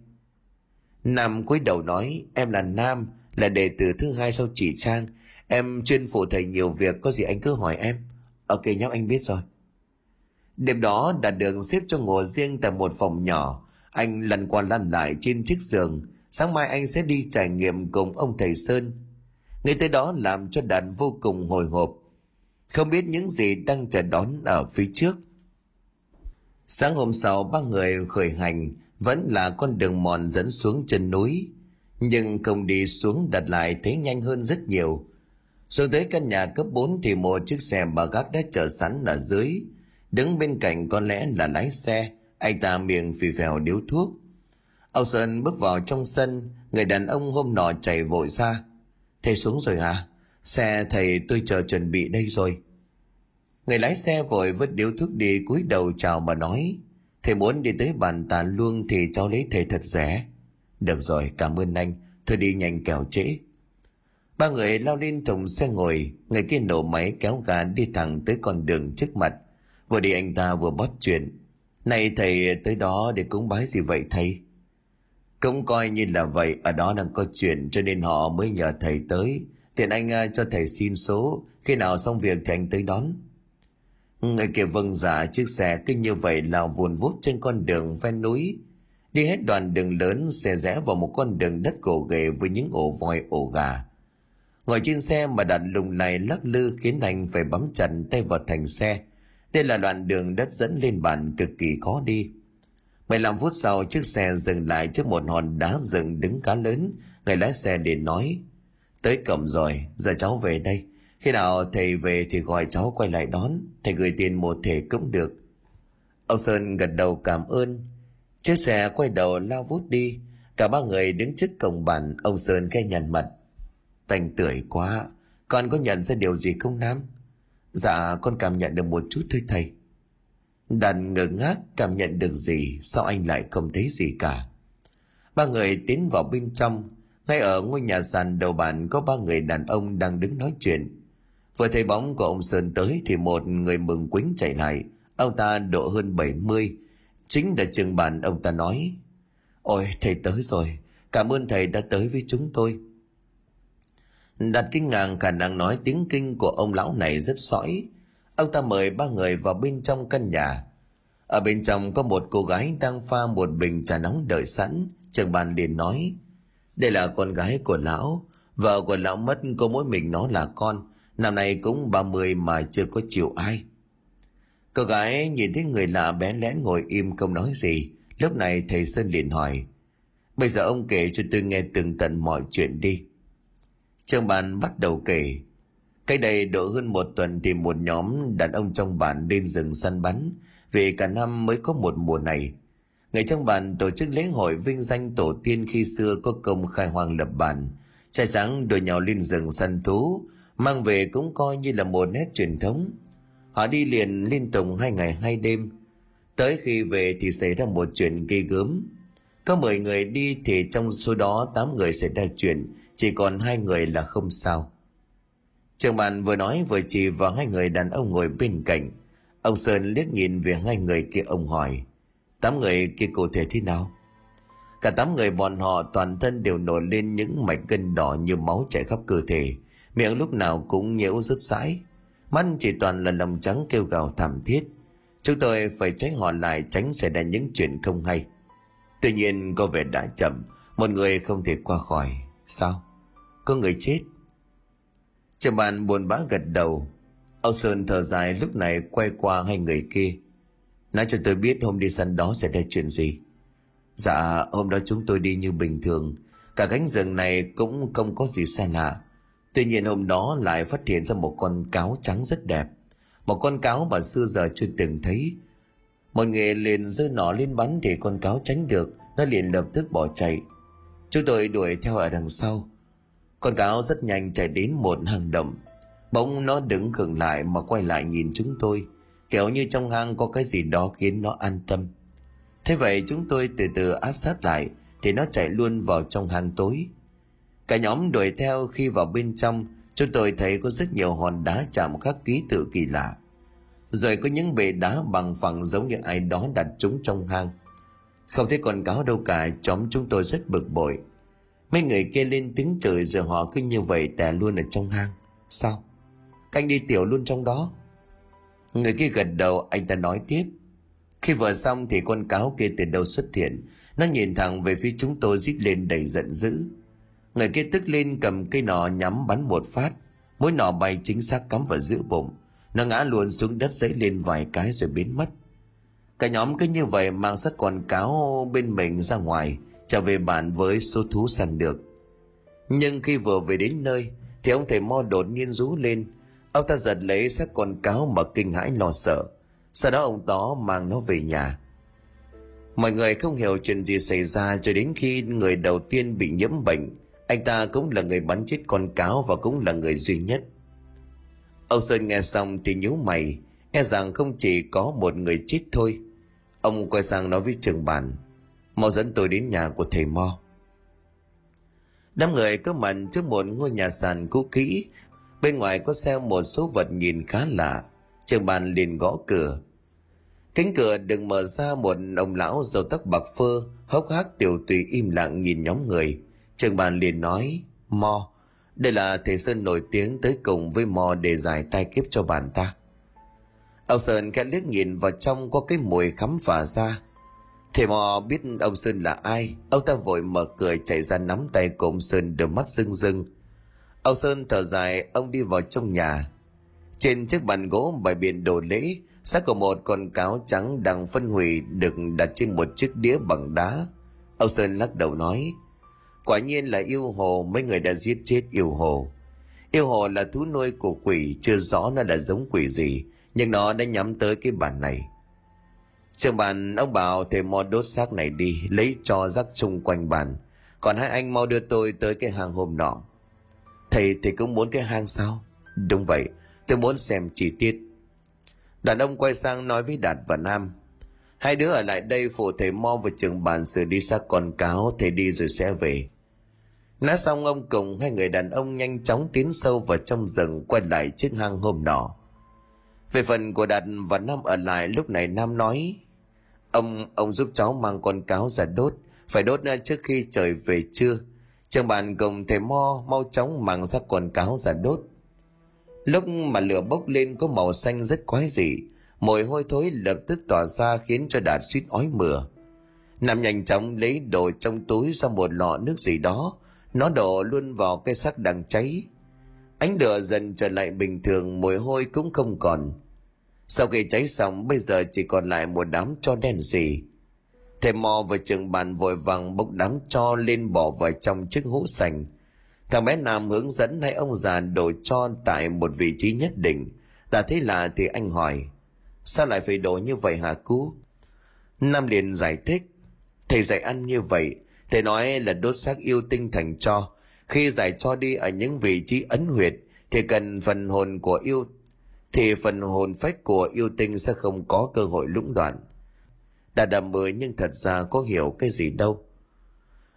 Nam cúi đầu nói, em là Nam, là đệ tử thứ hai sau chị Trang. Em chuyên phụ thầy nhiều việc, có gì anh cứ hỏi em. Ok nhóc anh biết rồi. Đêm đó đã được xếp cho ngồi riêng tại một phòng nhỏ. Anh lần qua lăn lại trên chiếc giường. Sáng mai anh sẽ đi trải nghiệm cùng ông thầy Sơn. Ngay tới đó làm cho đàn vô cùng hồi hộp. Không biết những gì đang chờ đón ở phía trước. Sáng hôm sau ba người khởi hành vẫn là con đường mòn dẫn xuống chân núi nhưng không đi xuống đặt lại thấy nhanh hơn rất nhiều xuống tới căn nhà cấp 4 thì một chiếc xe bà gác đã chờ sẵn ở dưới đứng bên cạnh có lẽ là lái xe anh ta miệng phì phèo điếu thuốc Ông Sơn bước vào trong sân, người đàn ông hôm nọ chạy vội ra. Thầy xuống rồi à? Xe thầy tôi chờ chuẩn bị đây rồi. Người lái xe vội vứt điếu thuốc đi cúi đầu chào mà nói. Thầy muốn đi tới bàn tà luông thì cháu lấy thầy thật rẻ. Được rồi, cảm ơn anh. Thôi đi nhanh kẻo trễ. Ba người lao lên thùng xe ngồi, người kia nổ máy kéo gà đi thẳng tới con đường trước mặt. Vừa đi anh ta vừa bóp chuyện. Này thầy tới đó để cúng bái gì vậy thầy? Cũng coi như là vậy, ở đó đang có chuyện cho nên họ mới nhờ thầy tới. Tiền anh à, cho thầy xin số, khi nào xong việc thì anh tới đón. Người kia vâng giả chiếc xe cứ như vậy lao vùn vút trên con đường ven núi. Đi hết đoạn đường lớn xe rẽ vào một con đường đất cổ ghề với những ổ voi ổ gà. Ngồi trên xe mà đặt lùng này lắc lư khiến anh phải bấm chặt tay vào thành xe. Đây là đoạn đường đất dẫn lên bàn cực kỳ khó đi. 15 phút sau chiếc xe dừng lại trước một hòn đá rừng đứng cá lớn. Người lái xe liền nói. Tới cổng rồi, giờ cháu về đây. Khi nào thầy về thì gọi cháu quay lại đón. Thầy gửi tiền một thể cũng được. Ông Sơn gật đầu cảm ơn. Chiếc xe quay đầu lao vút đi. Cả ba người đứng trước cổng bàn. Ông Sơn khe nhằn mặt. Tành tưởi quá. Con có nhận ra điều gì không Nam? Dạ con cảm nhận được một chút thôi thầy. Đàn ngơ ngác cảm nhận được gì Sao anh lại không thấy gì cả Ba người tiến vào bên trong ngay ở ngôi nhà sàn đầu bàn Có ba người đàn ông đang đứng nói chuyện. Vừa thấy bóng của ông Sơn tới Thì một người mừng quính chạy lại. Ông ta độ hơn 70 Chính là trường bàn ông ta nói Ôi thầy tới rồi. Cảm ơn thầy đã tới với chúng tôi. Đặt kinh ngạc khả năng nói tiếng kinh của ông lão này rất sõi. Ông ta mời ba người vào bên trong căn nhà. Ở bên trong có một cô gái đang pha một bình trà nóng đợi sẵn. Trường bàn liền nói, đây là con gái của lão. Vợ của lão mất có mỗi mình nó là con. Năm nay cũng ba mươi mà chưa có chịu ai. Cô gái nhìn thấy người lạ bé lén ngồi im không nói gì. Lúc này thầy Sơn liền hỏi, bây giờ ông kể cho tôi nghe tường tận mọi chuyện đi. Trường bàn bắt đầu kể, Cách đây độ hơn một tuần thì một nhóm đàn ông trong bản lên rừng săn bắn vì cả năm mới có một mùa này. Người trong bản tổ chức lễ hội vinh danh tổ tiên khi xưa có công khai hoang lập bản. Trai sáng đuổi nhau lên rừng săn thú, mang về cũng coi như là một nét truyền thống. Họ đi liền liên tục hai ngày hai đêm. Tới khi về thì xảy ra một chuyện ghê gớm. Có 10 người đi thì trong số đó 8 người xảy ra chuyện, chỉ còn hai người là không sao. Trường bàn vừa nói vừa chỉ vào hai người đàn ông ngồi bên cạnh. Ông Sơn liếc nhìn về hai người kia ông hỏi. Tám người kia cụ thể thế nào? Cả tám người bọn họ toàn thân đều nổi lên những mạch gân đỏ như máu chảy khắp cơ thể. Miệng lúc nào cũng nhễu rứt sãi. Mắt chỉ toàn là lòng trắng kêu gào thảm thiết. Chúng tôi phải tránh họ lại, tránh xảy ra những chuyện không hay. Tuy nhiên, có vẻ đã chậm. Một người không thể qua khỏi. Sao? Có người chết Trường bàn buồn bã gật đầu. Ông Sơn thở dài, lúc này quay qua hai người kia. Nói cho tôi biết hôm đi săn đó sẽ ra chuyện gì. Dạ, hôm đó chúng tôi đi như bình thường. Cả cánh rừng này cũng không có gì xa lạ. Tuy nhiên hôm đó lại phát hiện ra một con cáo trắng rất đẹp. Một con cáo mà xưa giờ chưa từng thấy. Một người liền giơ nỏ lên bắn thì con cáo tránh được. Nó liền lập tức bỏ chạy. Chúng tôi đuổi theo ở đằng sau. Con cáo rất nhanh chạy đến một hang động. Bỗng nó đứng khựng lại mà quay lại nhìn chúng tôi. Kiểu như trong hang có cái gì đó khiến nó an tâm. Thế vậy chúng tôi từ từ áp sát lại thì nó chạy luôn vào trong hang tối. Cả nhóm đuổi theo khi vào bên trong chúng tôi thấy có rất nhiều hòn đá chạm khắc ký tự kỳ lạ. Rồi có những bề đá bằng phẳng giống như ai đó đặt chúng trong hang. Không thấy con cáo đâu cả, chóm chúng tôi rất bực bội. Mấy người kia lên tiếng trời rồi họ cứ như vậy tè luôn ở trong hang. Sao? Canh đi tiểu luôn trong đó. Người kia gật đầu, anh ta nói tiếp. Khi vừa xong thì con cáo kia từ đâu xuất hiện. Nó nhìn thẳng về phía chúng tôi rít lên đầy giận dữ. Người kia tức lên cầm cây nỏ nhắm bắn một phát. Mũi nỏ bay chính xác cắm vào giữa bụng. Nó ngã luôn xuống đất dãy lên vài cái rồi biến mất. Cả nhóm cứ như vậy mang sắt con cáo bên mình ra ngoài, trở về bản với số thú săn được nhưng khi vừa về đến nơi, thì ông thầy mo đột nhiên rú lên ông ta giật lấy xác con cáo mà kinh hãi lo sợ. Sau đó ông tó mang nó về nhà. Mọi người không hiểu chuyện gì xảy ra cho đến khi người đầu tiên bị nhiễm bệnh. Anh ta cũng là người bắn chết con cáo và cũng là người duy nhất. Ông sơn nghe xong thì nhíu mày e rằng không chỉ có một người chết thôi. Ông quay sang nói với trường bản: mau dẫn tôi đến nhà của thầy mo. Đám người có mặt trước một ngôi nhà sàn cũ kỹ bên ngoài có xeo một số vật nhìn khá lạ. Trường bàn liền gõ cửa. Cánh cửa đừng mở ra một ông lão râu tóc bạc phơ, hốc hác tiểu tùy im lặng nhìn nhóm người. Trường bàn liền nói, mo, đây là thầy sơn nổi tiếng tới cùng với mò để giải tai kiếp cho bàn ta. Ông sơn khẽ liếc nhìn vào trong có cái mùi khắm phả ra. Thầy mò biết ông sơn là ai? Ông ta vội mở cửa chạy ra nắm tay của ông sơn, đôi mắt rưng rưng ông sơn thở dài, ông đi vào trong nhà. Trên chiếc bàn gỗ bày biện đồ lễ, xác của một con cáo trắng đang phân hủy được đặt trên một chiếc đĩa bằng đá. Ông sơn lắc đầu nói, quả nhiên là yêu hồ, mấy người đã giết chết yêu hồ. Yêu hồ là thú nuôi của quỷ, chưa rõ nó là giống quỷ gì, nhưng nó đã nhắm tới cái bàn này. Trường bàn, ông bảo thầy mò đốt xác này đi, lấy cho rắc chung quanh bàn. Còn hai anh mau đưa tôi tới cái hang hôm nọ thầy thì cũng muốn cái hang sao? Đúng vậy, tôi muốn xem chi tiết. Đàn ông quay sang nói với đạt và nam, hai đứa ở lại đây phụ thầy mo và trường bàn xử đi xác con cáo, thầy đi rồi sẽ về. Nói xong, ông cùng hai người đàn ông nhanh chóng tiến sâu vào trong rừng quay lại chiếc hang hôm nọ. Về phần của đạt và nam ở lại, lúc này nam nói, ông ông giúp cháu mang con cáo ra đốt, phải đốt trước khi trời về trưa trường bàn cùng thầy mo mau chóng mang ra quần cáo ra đốt. Lúc mà lửa bốc lên có màu xanh rất quái dị, mùi hôi thối lập tức tỏa ra khiến cho đạt suýt ói mửa. Nam nhanh chóng lấy đồ trong túi ra một lọ nước gì đó, nó đổ luôn vào cây xác đang cháy. Ánh lửa dần trở lại bình thường, mùi hôi cũng không còn. Sau khi cháy xong, bây giờ chỉ còn lại một đám cho đen xì thầy mò và trường bàn vội vàng bốc đám cho lên bỏ vào trong chiếc hũ sành. Thằng bé nam hướng dẫn hai ông già đổ cho tại một vị trí nhất định. Ta thấy lạ thì anh hỏi, sao lại phải đổ như vậy hả cú? Nam liền giải thích, thầy dạy ăn như vậy, thầy nói là đốt xác yêu tinh thành cho. Khi giải cho đi ở những vị trí ấn huyệt, thì cần phần hồn của yêu, thì phần hồn phách của yêu tinh sẽ không có cơ hội lũng đoạn đã đã mới nhưng thật ra có hiểu cái gì đâu.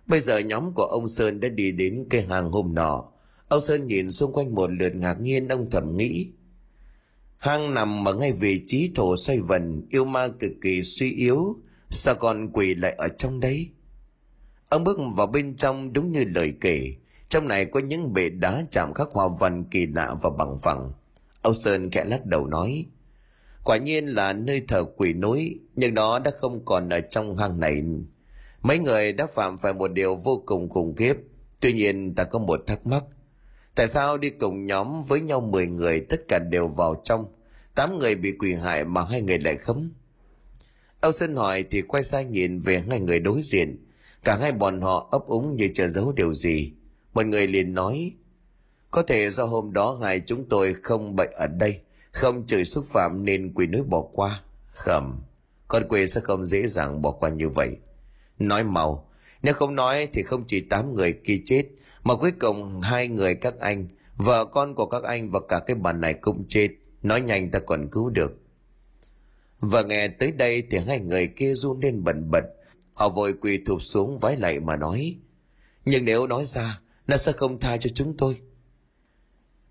Bây giờ nhóm của ông sơn đã đi đến cây hàng hôm nọ. Ông sơn nhìn xung quanh một lượt ngạc nhiên, ông thầm nghĩ. Hang nằm ở ngay vị trí thổ xoay vần, yêu ma cực kỳ suy yếu. Sao còn quỷ lại ở trong đấy? Ông bước vào bên trong đúng như lời kể. Trong này có những bệ đá chạm khắc hoa văn kỳ lạ và bằng phẳng. Ông sơn khẽ lắc đầu nói quả nhiên là nơi thờ quỷ núi, nhưng nó đã không còn ở trong hang này. Mấy người đã phạm phải một điều vô cùng khủng khiếp. Tuy nhiên ta có một thắc mắc. Tại sao đi cùng nhóm với nhau 10 người, tất cả đều vào trong? Tám người bị quỷ hại mà hai người lại khấm. Âu sơn hỏi thì quay sang nhìn về hai người đối diện. Cả hai bọn họ ấp úng như chờ giấu điều gì. Một người liền nói, có thể do hôm đó hai chúng tôi không bệnh ở đây không chửi xúc phạm nên quỷ núi bỏ qua. Khẩm, con quỷ sẽ không dễ dàng bỏ qua như vậy. Nói mau nếu không nói thì không chỉ tám người kia chết, mà cuối cùng hai người các anh, vợ con của các anh và cả cái bàn này cũng chết. Nói nhanh ta còn cứu được. Và nghe tới đây thì hai người kia run lên bần bật. Họ vội quỳ thụp xuống vái lạy mà nói, nhưng nếu nói ra, nó sẽ không tha cho chúng tôi.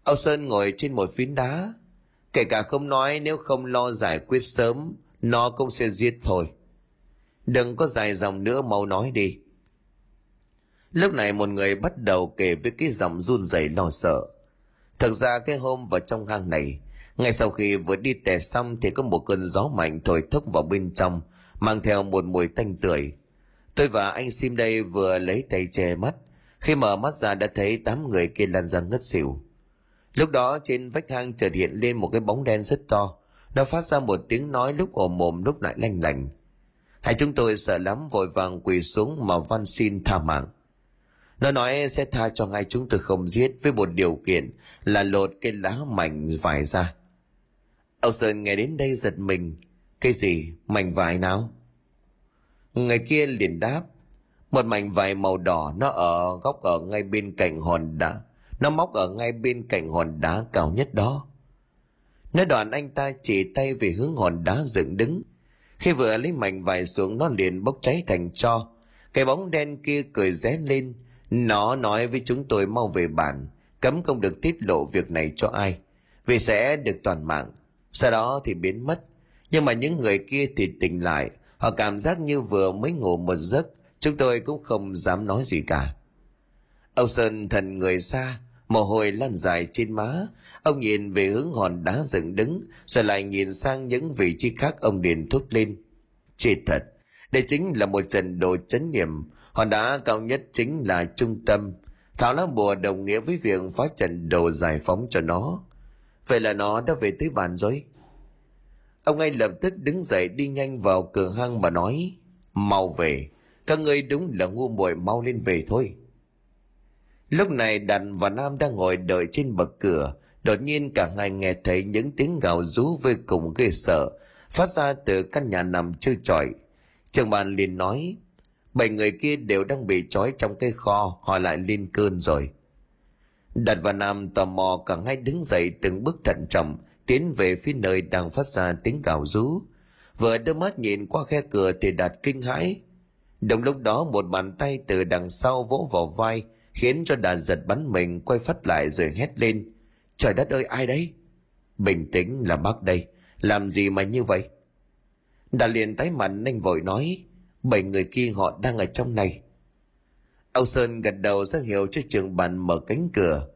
Ông sơn ngồi trên một phiến đá kể cả không nói, nếu không lo giải quyết sớm, nó cũng sẽ giết thôi. Đừng có dài dòng nữa, mau nói đi. Lúc này một người bắt đầu kể với cái giọng run rẩy lo sợ. Thật ra cái hôm vào trong hang này, ngay sau khi vừa đi tè xong thì có một cơn gió mạnh thổi thốc vào bên trong, mang theo một mùi tanh tưởi. Tôi và anh sim đây vừa lấy tay che mắt. Khi mở mắt ra đã thấy tám người kia lăn ra ngất xỉu lúc đó trên vách hang chợt hiện lên một cái bóng đen rất to, nó phát ra một tiếng nói lúc ồm mồm lúc lại lanh lành hai chúng tôi sợ lắm, vội vàng quỳ xuống mà van xin tha mạng. Nó nói sẽ tha cho ngay chúng tôi không giết, với một điều kiện là lột cái lá mảnh vải ra. Ông sơn nghe đến đây giật mình. Cái gì? Mảnh vải nào? Người kia liền đáp. Một mảnh vải màu đỏ, nó ở góc ở ngay bên cạnh hòn đá nó móc ở ngay bên cạnh hòn đá cao nhất đó. Nói đoạn anh ta chỉ tay về hướng hòn đá dựng đứng. Khi vừa lấy mảnh vải xuống, nó liền bốc cháy thành cho. Cái bóng đen kia cười ré lên. Nó nói với chúng tôi mau về bản. Cấm không được tiết lộ việc này cho ai. Vì sẽ được toàn mạng. Sau đó thì biến mất. Nhưng mà những người kia thì tỉnh lại. Họ cảm giác như vừa mới ngủ một giấc. Chúng tôi cũng không dám nói gì cả. Ông sơn thần người xa mồ hôi lan dài trên má. Ông nhìn về hướng hòn đá dựng đứng, rồi lại nhìn sang những vị trí khác ông điền thốt lên. Chết thật, đây chính là một trận đồ chấn niệm. Hòn đá cao nhất chính là trung tâm. Thảo lá bùa đồng nghĩa với việc phá trận đồ giải phóng cho nó. Vậy là nó đã về tới bàn rồi ông ngay lập tức đứng dậy đi nhanh vào cửa hang mà nói, mau về, các ngươi đúng là ngu muội mau lên về thôi lúc này đạt và nam đang ngồi đợi trên bậc cửa. Đột nhiên cả hai nghe thấy những tiếng gào rú vô cùng ghê sợ, phát ra từ căn nhà nằm trơ chọi trường bàn liền nói, bảy người kia đều đang bị trói trong cái kho, họ lại lên cơn rồi. Đạt và nam tò mò cả hai đứng dậy từng bước thận trọng, tiến về phía nơi đang phát ra tiếng gào rú. Vừa đưa mắt nhìn qua khe cửa thì đạt kinh hãi. Đồng lúc đó, một bàn tay từ đằng sau vỗ vào vai khiến cho đàn giật bắn mình quay phát lại rồi hét lên trời đất ơi ai đấy bình tĩnh là bác đây làm gì mà như vậy Đà liền tái mặt nhanh vội nói bảy người kia họ đang ở trong này Âu Sơn gật đầu ra hiệu cho trường bàn mở cánh cửa.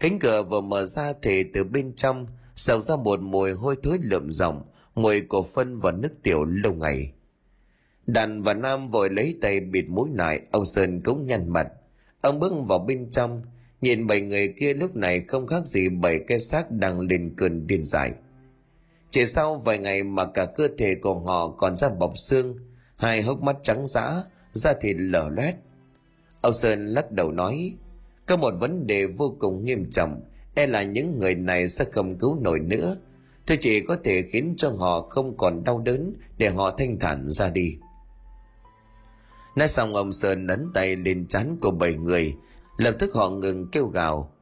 Cánh cửa vừa mở ra thì từ bên trong xào ra một mùi hôi thối lượm rộng, mùi cổ phân và nước tiểu lâu ngày. Đàn và Nam vội lấy tay bịt mũi lại, ông Sơn cũng nhăn mặt. Ông bước vào bên trong, nhìn bảy người kia lúc này không khác gì bảy cái xác đang lên cơn điên dại. Chỉ sau vài ngày mà cả cơ thể của họ còn ra bọc xương, hai hốc mắt trắng dã, da thịt lở loét. Ông Sơn lắc đầu nói, có một vấn đề vô cùng nghiêm trọng, e là những người này sẽ không cứu nổi nữa. Thưa chỉ có thể khiến cho họ không còn đau đớn để họ thanh thản ra đi. Nói xong ông Sơn ấn tay lên chán của bảy người, lập tức họ ngừng kêu gào.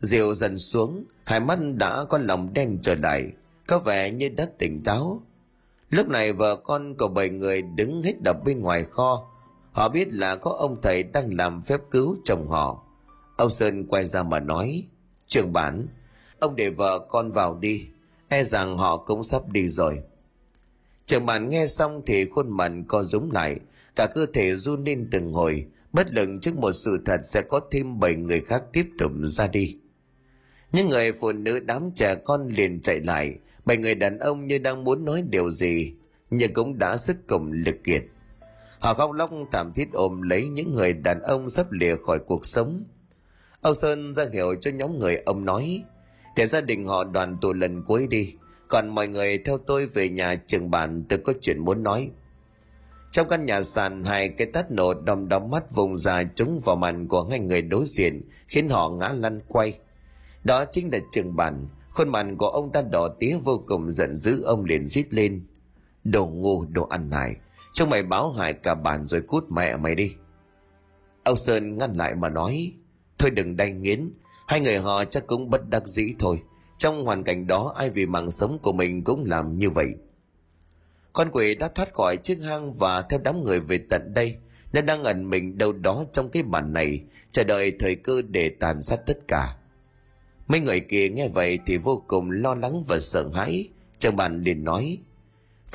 Diệu dần xuống, hai mắt đã có lòng đen trở lại, có vẻ như đã tỉnh táo. Lúc này vợ con của bảy người đứng hết đập bên ngoài kho. Họ biết là có ông thầy đang làm phép cứu chồng họ. Ông Sơn quay ra mà nói, trường bản, ông để vợ con vào đi, e rằng họ cũng sắp đi rồi. Trường bản nghe xong thì khuôn mặt co rúm lại, cả cơ thể run lên từng hồi, bất lực trước một sự thật sẽ có thêm bảy người khác tiếp tục ra đi. Những người phụ nữ đám trẻ con liền chạy lại, bảy người đàn ông như đang muốn nói điều gì, nhưng cũng đã sức cùng lực kiệt. Họ khóc lóc thảm thiết ôm lấy những người đàn ông sắp lìa khỏi cuộc sống. Âu Sơn ra hiệu cho nhóm người ông nói, để gia đình họ đoàn tụ lần cuối đi, còn mọi người theo tôi về nhà trường bản tôi có chuyện muốn nói. Trong căn nhà sàn hai cái tát nổ đom đóm mắt vùng ra trúng vào màn của hai người đối diện khiến họ ngã lăn quay. Đó chính là trường bản, khuôn mặt của ông ta đỏ tía vô cùng giận dữ ông liền rít lên. Đồ ngu, đồ ăn hại, cho mày báo hại cả bản rồi cút mẹ mày đi. Ông Sơn ngăn lại mà nói, thôi đừng đay nghiến, hai người họ chắc cũng bất đắc dĩ thôi. Trong hoàn cảnh đó ai vì mạng sống của mình cũng làm như vậy. Con quỷ đã thoát khỏi chiếc hang và theo đám người về tận đây. Nó đang ẩn mình đâu đó trong cái bản này, chờ đợi thời cơ để tàn sát tất cả. Mấy người kia nghe vậy thì vô cùng lo lắng và sợ hãi. Chàng bạn liền nói,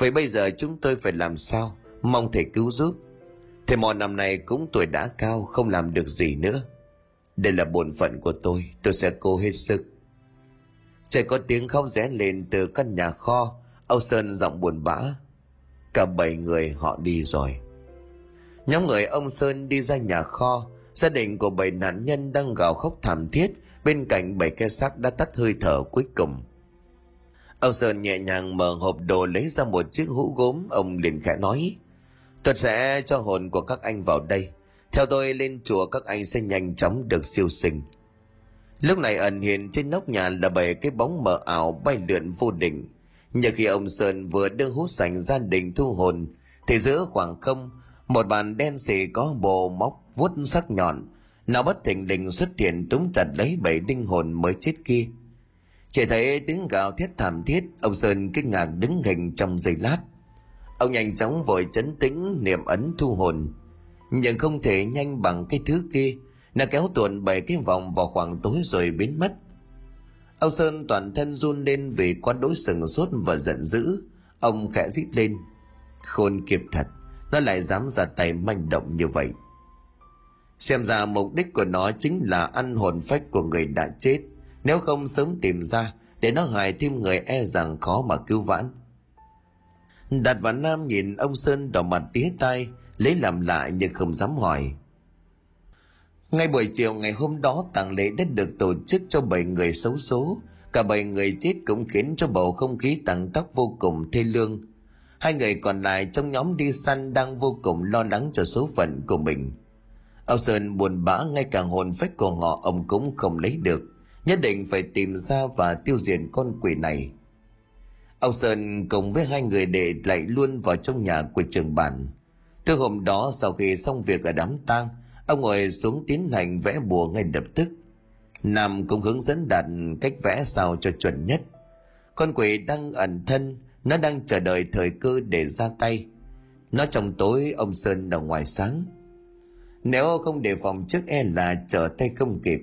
Vậy bây giờ chúng tôi phải làm sao? Mong thầy cứu giúp. Thầy mò năm nay cũng tuổi đã cao, không làm được gì nữa. Đây là bổn phận của tôi, tôi sẽ cố hết sức. Trời có tiếng khóc rẽ lên từ căn nhà kho, Âu Sơn giọng buồn bã. Cả bảy người họ đi rồi. Nhóm người ông Sơn đi ra nhà kho, gia đình của bảy nạn nhân đang gào khóc thảm thiết bên cạnh bảy cái xác đã tắt hơi thở cuối cùng. Ông Sơn nhẹ nhàng mở hộp đồ lấy ra một chiếc hũ gốm, ông liền khẽ nói. Tôi sẽ cho hồn của các anh vào đây. Theo tôi lên chùa các anh sẽ nhanh chóng được siêu sinh. Lúc này ẩn hiện trên nóc nhà là bảy cái bóng mờ ảo bay lượn vô định. Nhờ khi ông Sơn vừa đưa hút sành gia đình thu hồn, thì giữa khoảng không, một bàn đen xì có bộ móc vuốt sắc nhọn. Nó bất thình lình xuất hiện túm chặt lấy bảy linh hồn mới chết kia. Chỉ thấy tiếng gào thét thảm thiết ông sơn kinh ngạc đứng hình trong giây lát. Ông nhanh chóng vội chấn tĩnh niệm ấn thu hồn. Nhưng không thể nhanh bằng cái thứ kia. Nó kéo tuồn bảy cái vòng vào khoảng tối rồi biến mất ông sơn toàn thân run lên vì quá đối sừng sốt và giận dữ. Ông khẽ rít lên, khôn kịp thật, nó lại dám ra tay manh động như vậy. Xem ra mục đích của nó chính là ăn hồn phách của người đã chết. Nếu không sớm tìm ra, để nó hại thêm người e rằng khó mà cứu vãn. Đạt và nam nhìn ông sơn đỏ mặt tía tai, lấy làm lạ nhưng không dám hỏi ngay buổi chiều ngày hôm đó, tang lễ đã được tổ chức cho bảy người xấu số cả bảy người chết cũng khiến cho bầu không khí tăng tóc vô cùng thê lương. Hai người còn lại trong nhóm đi săn đang vô cùng lo lắng cho số phận của mình. Ông sơn buồn bã, ngay cả hồn phách của họ ông cũng không lấy được. Nhất định phải tìm ra và tiêu diệt con quỷ này. Ông sơn cùng với hai người để lại luôn vào trong nhà của trường bản. Từ hôm đó, sau khi xong việc ở đám tang ông ngồi xuống tiến hành vẽ bùa ngay lập tức nam cũng hướng dẫn đạt cách vẽ sao cho chuẩn nhất con quỷ đang ẩn thân, nó đang chờ đợi thời cơ để ra tay nó trong tối, ông sơn ở ngoài sáng nếu không đề phòng trước e là trở tay không kịp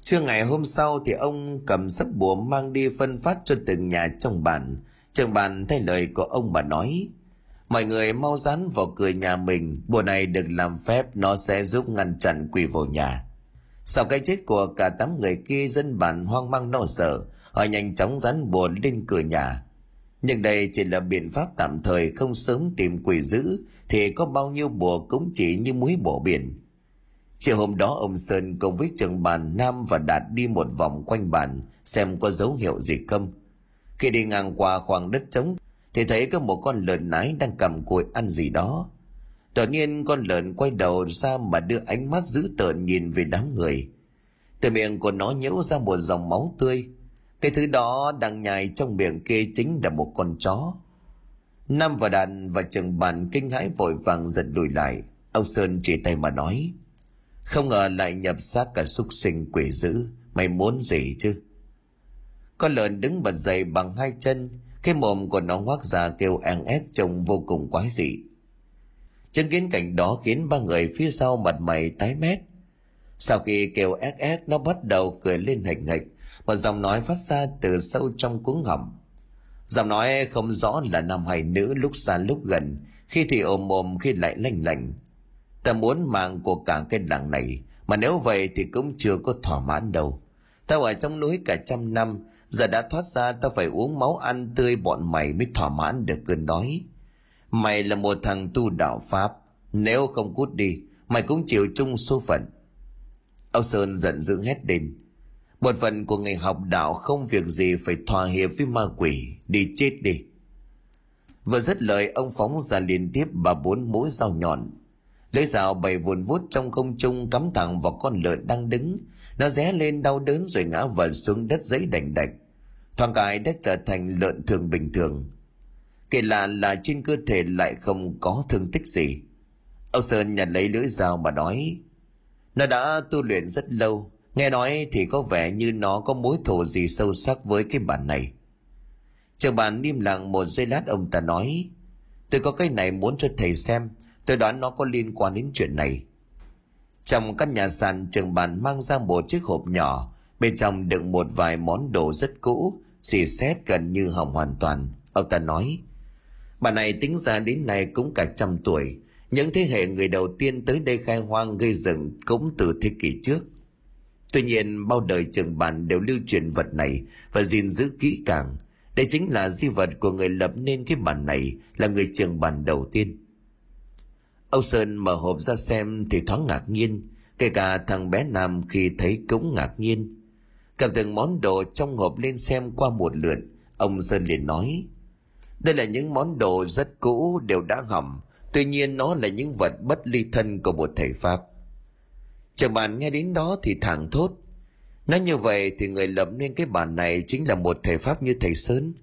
Trưa ngày hôm sau thì ông cầm sấp bùa mang đi phân phát cho từng nhà trong bản. Trường bản thay lời của ông bà nói. Mọi người mau rắn vào cửa nhà mình, bùa này được làm phép nó sẽ giúp ngăn chặn quỷ vào nhà. Sau cái chết của cả tám người kia dân bản hoang mang lo sợ, họ nhanh chóng rắn bùa lên cửa nhà. Nhưng đây chỉ là biện pháp tạm thời không sớm tìm quỷ dữ thì có bao nhiêu bùa cũng chỉ như muối bỏ biển Chiều hôm đó ông Sơn cùng với trưởng bàn Nam và Đạt đi một vòng quanh bàn xem có dấu hiệu gì không. Khi đi ngang qua khoảng đất trống thì thấy có một con lợn nái đang cầm cùi ăn gì đó. Đột nhiên con lợn quay đầu ra mà đưa ánh mắt dữ tợn nhìn về đám người. Từ miệng của nó nhễu ra một dòng máu tươi. Cái thứ đó đang nhai trong miệng kia chính là một con chó. Nam và đàn và trường bàn kinh hãi vội vàng giật lùi lại. Ông Sơn chỉ tay mà nói. Không ngờ lại nhập xác cả súc sinh quỷ dữ Mày muốn gì chứ Con lợn đứng bật dậy bằng hai chân cái mồm của nó ngoác ra kêu ăn ép trông vô cùng quái dị. Chứng kiến cảnh đó khiến ba người phía sau mặt mày tái mét. Sau khi kêu ép ép nó bắt đầu cười lên hạch hạch Một giọng nói phát ra từ sâu trong cuống họng. Giọng nói không rõ là nam hay nữ lúc xa lúc gần Khi thì ồm ồm khi lại lanh lành Ta muốn mạng của cả cái làng này, mà nếu vậy thì cũng chưa có thỏa mãn đâu. Tao ở trong núi cả trăm năm, giờ đã thoát ra tao phải uống máu ăn tươi bọn mày mới thỏa mãn được cơn đói. Mày là một thằng tu đạo Pháp, nếu không cút đi, mày cũng chịu chung số phận. Âu Sơn giận dữ hét lên. Một phần của người học đạo không việc gì phải thỏa hiệp với ma quỷ, đi chết đi. Vừa dứt lời ông phóng ra liên tiếp ba bốn mũi dao nhọn lưỡi dao bày vùn vút trong không trung cắm thẳng vào con lợn đang đứng nó ré lên đau đớn rồi ngã vật xuống đất giấy đành đạch thoáng cái đã trở thành lợn thường bình thường. Kể lạ là trên cơ thể lại không có thương tích gì. Ông sơn nhận lấy lưỡi dao mà nói, nó đã tu luyện rất lâu, nghe nói thì có vẻ như nó có mối thù gì sâu sắc với cái bản này. Trường bản im lặng một giây lát, ông ta nói, tôi có cái này muốn cho thầy xem, tôi đoán nó có liên quan đến chuyện này. Trong căn nhà sàn, trường bàn mang ra một chiếc hộp nhỏ bên trong đựng một vài món đồ rất cũ xì xét gần như hỏng hoàn toàn. Ông ta nói bà này tính ra đến nay cũng cả trăm tuổi. Những thế hệ người đầu tiên tới đây khai hoang gây dựng cũng từ thế kỷ trước. Tuy nhiên bao đời trường bản đều lưu truyền vật này và gìn giữ kỹ càng. Đây chính là di vật của người lập nên cái bản này là người trường bản đầu tiên. Âu Sơn mở hộp ra xem thì thoáng ngạc nhiên, kể cả thằng bé Nam khi thấy cũng ngạc nhiên. Cầm từng món đồ trong hộp lên xem qua một lượt, ông Sơn liền nói. Đây là những món đồ rất cũ đều đã hỏng, tuy nhiên nó là những vật bất ly thân của một thầy Pháp. Trường bàn nghe đến đó thì thẳng thốt. Nói như vậy thì người lập nên cái bản này chính là một thầy Pháp như thầy Sơn.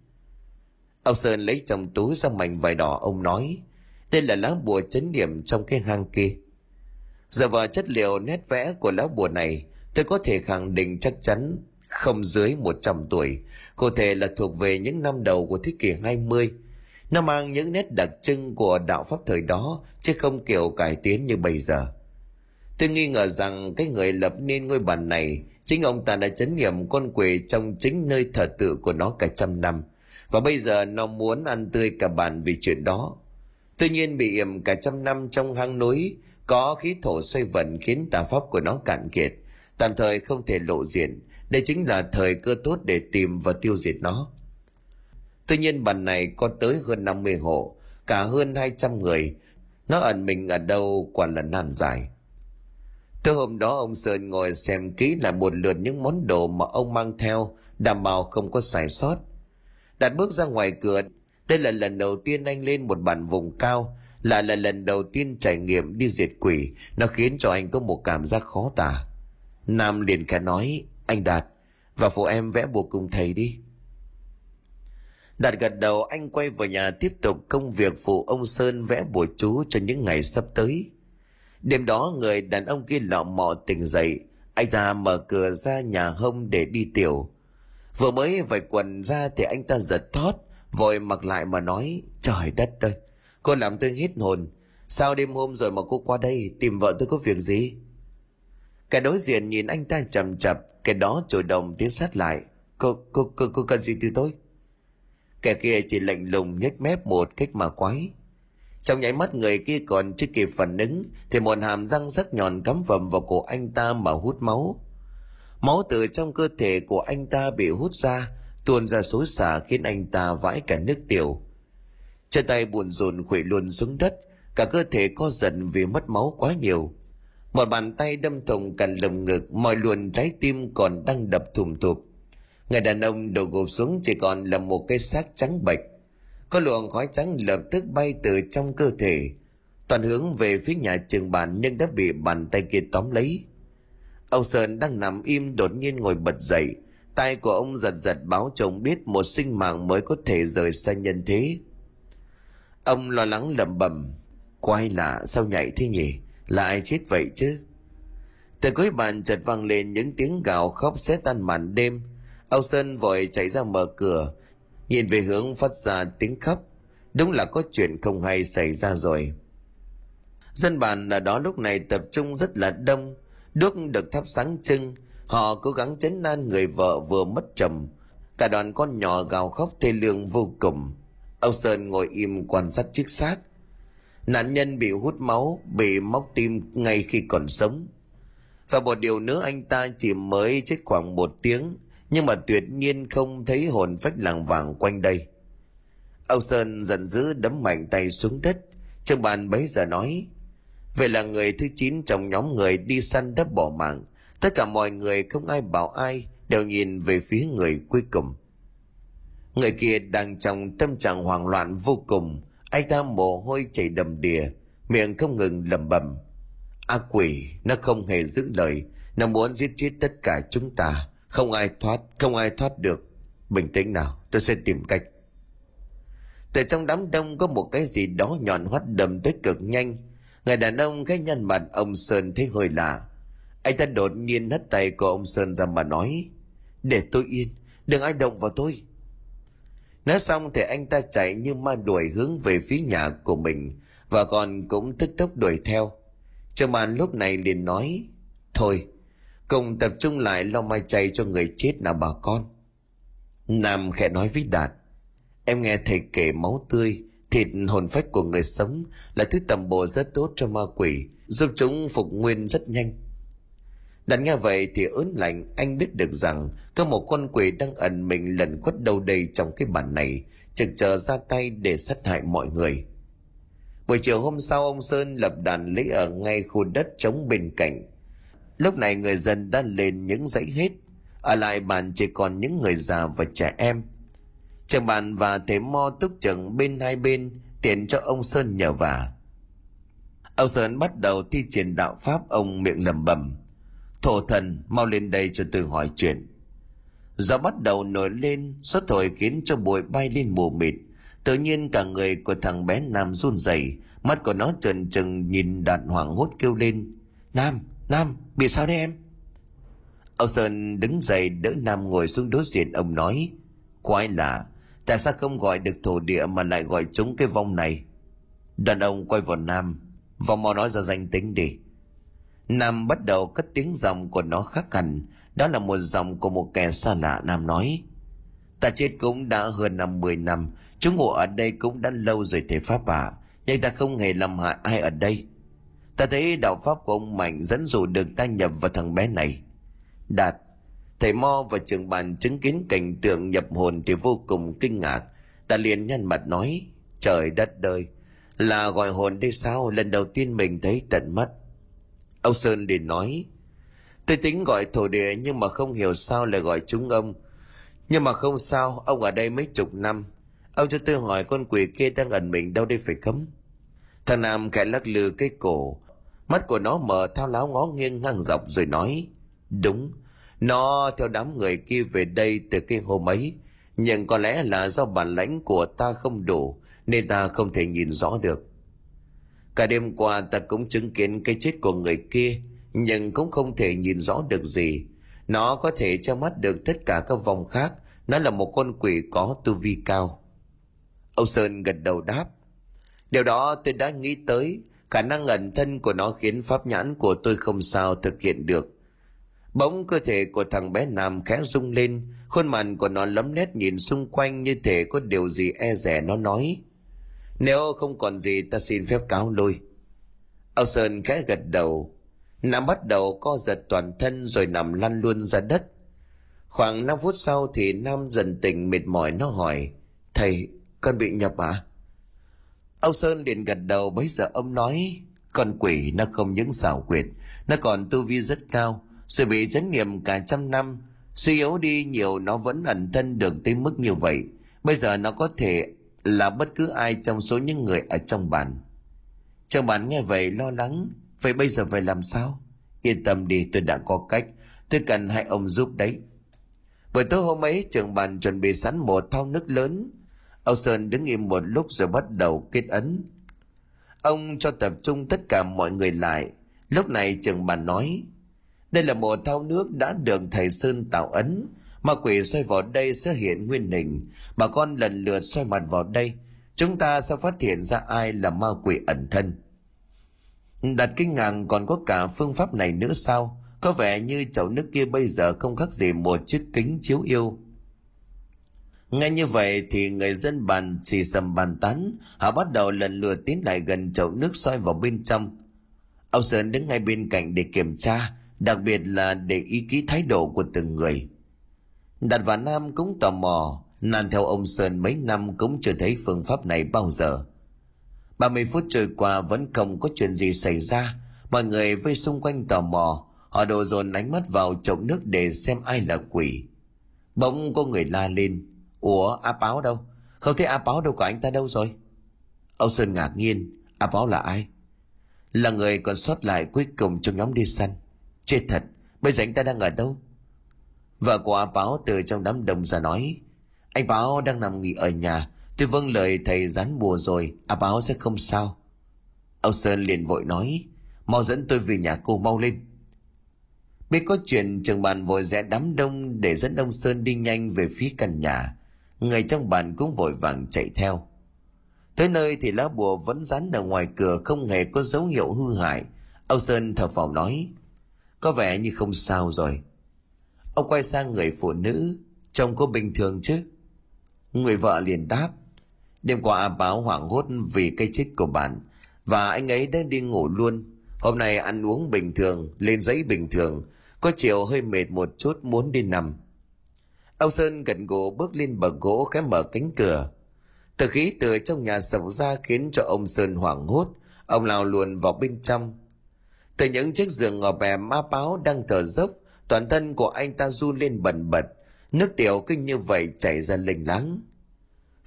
Ông Sơn lấy trong túi ra mảnh vải đỏ ông nói đây là lá bùa chấn điểm trong cái hang kia dựa vào chất liệu nét vẽ của lá bùa này tôi có thể khẳng định chắc chắn không dưới 100 tuổi, cụ thể là thuộc về những năm đầu của thế kỷ 20. Nó mang những nét đặc trưng của đạo pháp thời đó, chứ không kiểu cải tiến như bây giờ. Tôi nghi ngờ rằng cái người lập nên ngôi bàn này, chính ông ta đã chấn nghiệm con quỷ trong chính nơi thờ tự của nó cả trăm năm. Và bây giờ nó muốn ăn tươi cả bàn vì chuyện đó. Tuy nhiên bị yểm cả trăm năm trong hang núi, có khí thổ xoay vận khiến tà pháp của nó cạn kiệt, tạm thời không thể lộ diện, đây chính là thời cơ tốt để tìm và tiêu diệt nó. Tuy nhiên bàn này có tới hơn 50 hộ, cả hơn 200 người. Nó ẩn mình ở đâu quả là nan dài. Từ hôm đó ông Sơn ngồi xem kỹ lại một lượt những món đồ mà ông mang theo, đảm bảo không có sai sót. Đặt bước ra ngoài cửa, đây là lần đầu tiên anh lên một bản vùng cao, là là lần đầu tiên trải nghiệm đi diệt quỷ, nó khiến cho anh có một cảm giác khó tả. Nam liền khẽ nói, anh Đạt, và phụ em vẽ bùa cùng thầy đi. Đạt gật đầu anh quay vào nhà tiếp tục công việc phụ ông Sơn vẽ bùa chú cho những ngày sắp tới. Đêm đó người đàn ông kia lọ mọ tỉnh dậy, anh ta mở cửa ra nhà hông để đi tiểu. Vừa mới vạch quần ra thì anh ta giật thót, vội mặc lại mà nói, trời đất ơi, cô làm tôi hết hồn, sao đêm hôm rồi mà cô qua đây tìm vợ tôi có việc gì? Cái đối diện nhìn anh ta chầm chập, kẻ đó chủ động tiến sát lại. Cô, cô, cô, cô cần gì từ tôi? Kẻ kia chỉ lạnh lùng nhếch mép một cách mà quái. Trong nháy mắt người kia còn chưa kịp phản ứng thì một hàm răng sắc nhọn cắm vầm vào cổ anh ta mà hút máu. Máu từ trong cơ thể của anh ta bị hút ra, tuôn ra xối xả khiến anh ta vãi cả nước tiểu. Chân tay buồn rùn khuỷu luôn xuống đất, cả cơ thể co giận vì mất máu quá nhiều. Một bàn tay đâm thủng cằn lồng ngực, mọi luồn trái tim còn đang đập thùm thụp. Người đàn ông đổ gục xuống chỉ còn là một cái xác trắng bệch. Có luồng khói trắng lập tức bay từ trong cơ thể, toàn hướng về phía nhà trường bản nhưng đã bị bàn tay kia tóm lấy. Ông Sơn đang nằm im đột nhiên ngồi bật dậy, tay của ông giật giật báo chồng biết một sinh mạng mới có thể rời xa nhân thế. Ông lo lắng lẩm bẩm, quay lạ sao nhảy thế nhỉ? Là ai chết vậy chứ? Từ cuối bàn chợt vang lên những tiếng gào khóc xé tan màn đêm. Âu sơn vội chạy ra mở cửa, nhìn về hướng phát ra tiếng khóc. Đúng là có chuyện không hay xảy ra rồi. Dân bản ở đó lúc này tập trung rất là đông. Đuốc được thắp sáng trưng, họ cố gắng chấn an người vợ vừa mất chồng. Cả đoàn con nhỏ gào khóc thê lương vô cùng. Âu sơn ngồi im quan sát chiếc xác. Nạn nhân bị hút máu, bị móc tim ngay khi còn sống. Và một điều nữa anh ta chỉ mới chết khoảng một tiếng, nhưng mà tuyệt nhiên không thấy hồn phách làng vàng quanh đây. Âu Sơn giận dữ đấm mạnh tay xuống đất, trương bàn bấy giờ nói, Vậy là người thứ chín trong nhóm người đi săn đã bỏ mạng, tất cả mọi người không ai bảo ai, đều nhìn về phía người cuối cùng. Người kia đang trong tâm trạng hoảng loạn vô cùng, anh ta mồ hôi chảy đầm đìa, miệng không ngừng lẩm bẩm. Ác quỷ, nó không hề giữ lời, nó muốn giết chết tất cả chúng ta, không ai thoát, không ai thoát được. Bình tĩnh nào, tôi sẽ tìm cách. Từ trong đám đông có một cái gì đó nhọn hoắt đầm tới cực nhanh. Người đàn ông cái nhân mặt ông Sơn thấy hơi lạ. Anh ta đột nhiên hất tay của ông Sơn ra mà nói. Để tôi yên, đừng ai động vào tôi. Nói xong thì anh ta chạy như ma đuổi hướng về phía nhà của mình và còn cũng tức tốc đuổi theo. Trường bàn lúc này liền nói Thôi, cùng tập trung lại lo mai chay cho người chết nào bà con. Nam khẽ nói với Đạt Em nghe thầy kể máu tươi, thịt hồn phách của người sống là thứ tầm bổ rất tốt cho ma quỷ, giúp chúng phục nguyên rất nhanh đặt nghe vậy thì ớn lạnh anh biết được rằng có một con quỷ đang ẩn mình lần khuất đâu đây trong cái bản này, trực chờ ra tay để sát hại mọi người. Buổi chiều hôm sau ông Sơn lập đàn lấy ở ngay khu đất trống bên cạnh. Lúc này người dân đã lên những dãy hết, ở lại bàn chỉ còn những người già và trẻ em. Trường bàn và thế mo túc trực bên hai bên tiện cho ông Sơn nhờ vả. Ông Sơn bắt đầu thi triển đạo pháp ông miệng lẩm bẩm Thổ thần mau lên đây cho tôi hỏi chuyện. Gió bắt đầu nổi lên, gió thổi khiến cho bụi bay lên mù mịt. Tự nhiên cả người của thằng bé Nam run rẩy, mắt của nó trần trừng nhìn Đạt hoảng hốt kêu lên. Nam, Nam, bị sao đấy em? Ông Sơn đứng dậy đỡ Nam ngồi xuống đối diện ông nói. Quái lạ, tại sao không gọi được thổ địa mà lại gọi chúng cái vong này? Đàn ông quay vào Nam, vong mau nói ra danh tính đi. Nam bắt đầu cất tiếng giọng của nó khác hẳn, đó là một giọng của một kẻ xa lạ Nam nói. Ta chết cũng đã hơn năm mười năm, chúng ngủ ở đây cũng đã lâu rồi thầy Pháp ạ, à, nhưng ta không hề làm hại ai ở đây. Ta thấy đạo Pháp của ông Mạnh dẫn dụ được ta nhập vào thằng bé này. Đạt, thầy Mo và trường bàn chứng kiến cảnh tượng nhập hồn thì vô cùng kinh ngạc. Ta liền nhăn mặt nói, trời đất đời, là gọi hồn đây sao lần đầu tiên mình thấy tận mắt. Ông Sơn liền nói, tôi tính gọi thổ địa nhưng mà không hiểu sao lại gọi chúng ông. Nhưng mà không sao, ông ở đây mấy chục năm. Ông cho tôi hỏi con quỷ kia đang ẩn mình đâu đây phải không? Thằng Nam khẽ lắc lư cái cổ, mắt của nó mở thao láo ngó nghiêng ngang dọc rồi nói, đúng, nó theo đám người kia về đây từ cái hôm ấy, nhưng có lẽ là do bản lãnh của ta không đủ nên ta không thể nhìn rõ được. Cả đêm qua ta cũng chứng kiến cái chết của người kia nhưng cũng không thể nhìn rõ được gì. Nó có thể che mắt được tất cả các vòng khác. Nó là một con quỷ có tu vi cao. Âu Sơn gật đầu đáp. Điều đó tôi đã nghĩ tới. Khả năng ẩn thân của nó khiến pháp nhãn của tôi không sao thực hiện được. Bỗng cơ thể của thằng bé Nam khẽ rung lên, khuôn mặt của nó lấm nét nhìn xung quanh như thể có điều gì e rẻ nó nói. Nếu không còn gì ta xin phép cáo lui. Âu Sơn khẽ gật đầu. Nam bắt đầu co giật toàn thân rồi nằm lăn luôn ra đất. Khoảng 5 phút sau thì Nam dần tỉnh mệt mỏi nó hỏi. Thầy, con bị nhập à? Âu Sơn liền gật đầu bấy giờ ông nói. Con quỷ nó không những xảo quyệt, nó còn tu vi rất cao rồi bị chấn niệm cả trăm năm suy yếu đi nhiều nó vẫn ẩn thân được tới mức như vậy bây giờ nó có thể là bất cứ ai trong số những người ở trong bản trong bản nghe vậy lo lắng, vậy bây giờ phải làm sao? Yên tâm đi, tôi đã có cách. Tôi cần hai ông giúp đấy. Buổi tối hôm ấy, trưởng bàn chuẩn bị sẵn một thau nước lớn. Ông sơn đứng im một lúc rồi bắt đầu kết ấn. Ông cho tập trung tất cả mọi người lại. Lúc này trưởng bàn nói, đây là một thau nước đã được thầy Sơn tạo ấn. Ma quỷ xoay vào đây sẽ hiện nguyên hình. Bà con lần lượt xoay mặt vào đây. Chúng ta sẽ phát hiện ra ai là ma quỷ ẩn thân. Đặt kinh ngạc còn có cả phương pháp này nữa sao? Có vẻ như chậu nước kia bây giờ không khác gì một chiếc kính chiếu yêu. nghe như vậy thì người dân bàn xì sầm bàn tán, họ bắt đầu lần lượt tiến lại gần chậu nước soi vào bên trong. Ông Sơn đứng ngay bên cạnh để kiểm tra, đặc biệt là để ý ký thái độ của từng người. Đạt và Nam cũng tò mò, nan theo ông Sơn mấy năm cũng chưa thấy phương pháp này bao giờ. 30 phút trôi qua vẫn không có chuyện gì xảy ra, mọi người vây xung quanh tò mò, họ đổ dồn ánh mắt vào chậu nước để xem ai là quỷ. Bỗng có người la lên, Ủa A Báo đâu? Không thấy A Báo đâu của anh ta đâu rồi? Ông Sơn ngạc nhiên, A Báo là ai? Là người còn sót lại cuối cùng trong nhóm đi săn. Chết thật, bây giờ anh ta đang ở đâu? Vợ của A Báo từ trong đám đông ra nói, anh Báo đang nằm nghỉ ở nhà, tôi vâng lời thầy rán bùa rồi, A Báo sẽ không sao. Ông Sơn liền vội nói, mau dẫn tôi về nhà cô mau lên. Biết có chuyện trường bàn vội rẽ đám đông để dẫn ông Sơn đi nhanh về phía căn nhà. Người trong bàn cũng vội vàng chạy theo. Tới nơi thì lá bùa vẫn dán ở ngoài cửa không hề có dấu hiệu hư hại. Ông Sơn thở phào nói, có vẻ như không sao rồi. Ông quay sang người phụ nữ, trông có bình thường chứ? Người vợ liền đáp, đêm qua Báo hoảng hốt vì cái chết của bạn, và anh ấy đã đi ngủ luôn. Hôm nay ăn uống bình thường, lên giấy bình thường, có chiều hơi mệt một chút muốn đi nằm. Ông Sơn gần gỗ bước lên bờ gỗ khẽ mở cánh cửa. Từ khí từ trong nhà sập ra khiến cho ông Sơn hoảng hốt, ông lao luồn vào bên trong từ những chiếc giường ngò bè ma báo đang thở dốc toàn thân của anh ta run lên bần bật. Nước tiểu kinh như vậy chảy ra lình láng.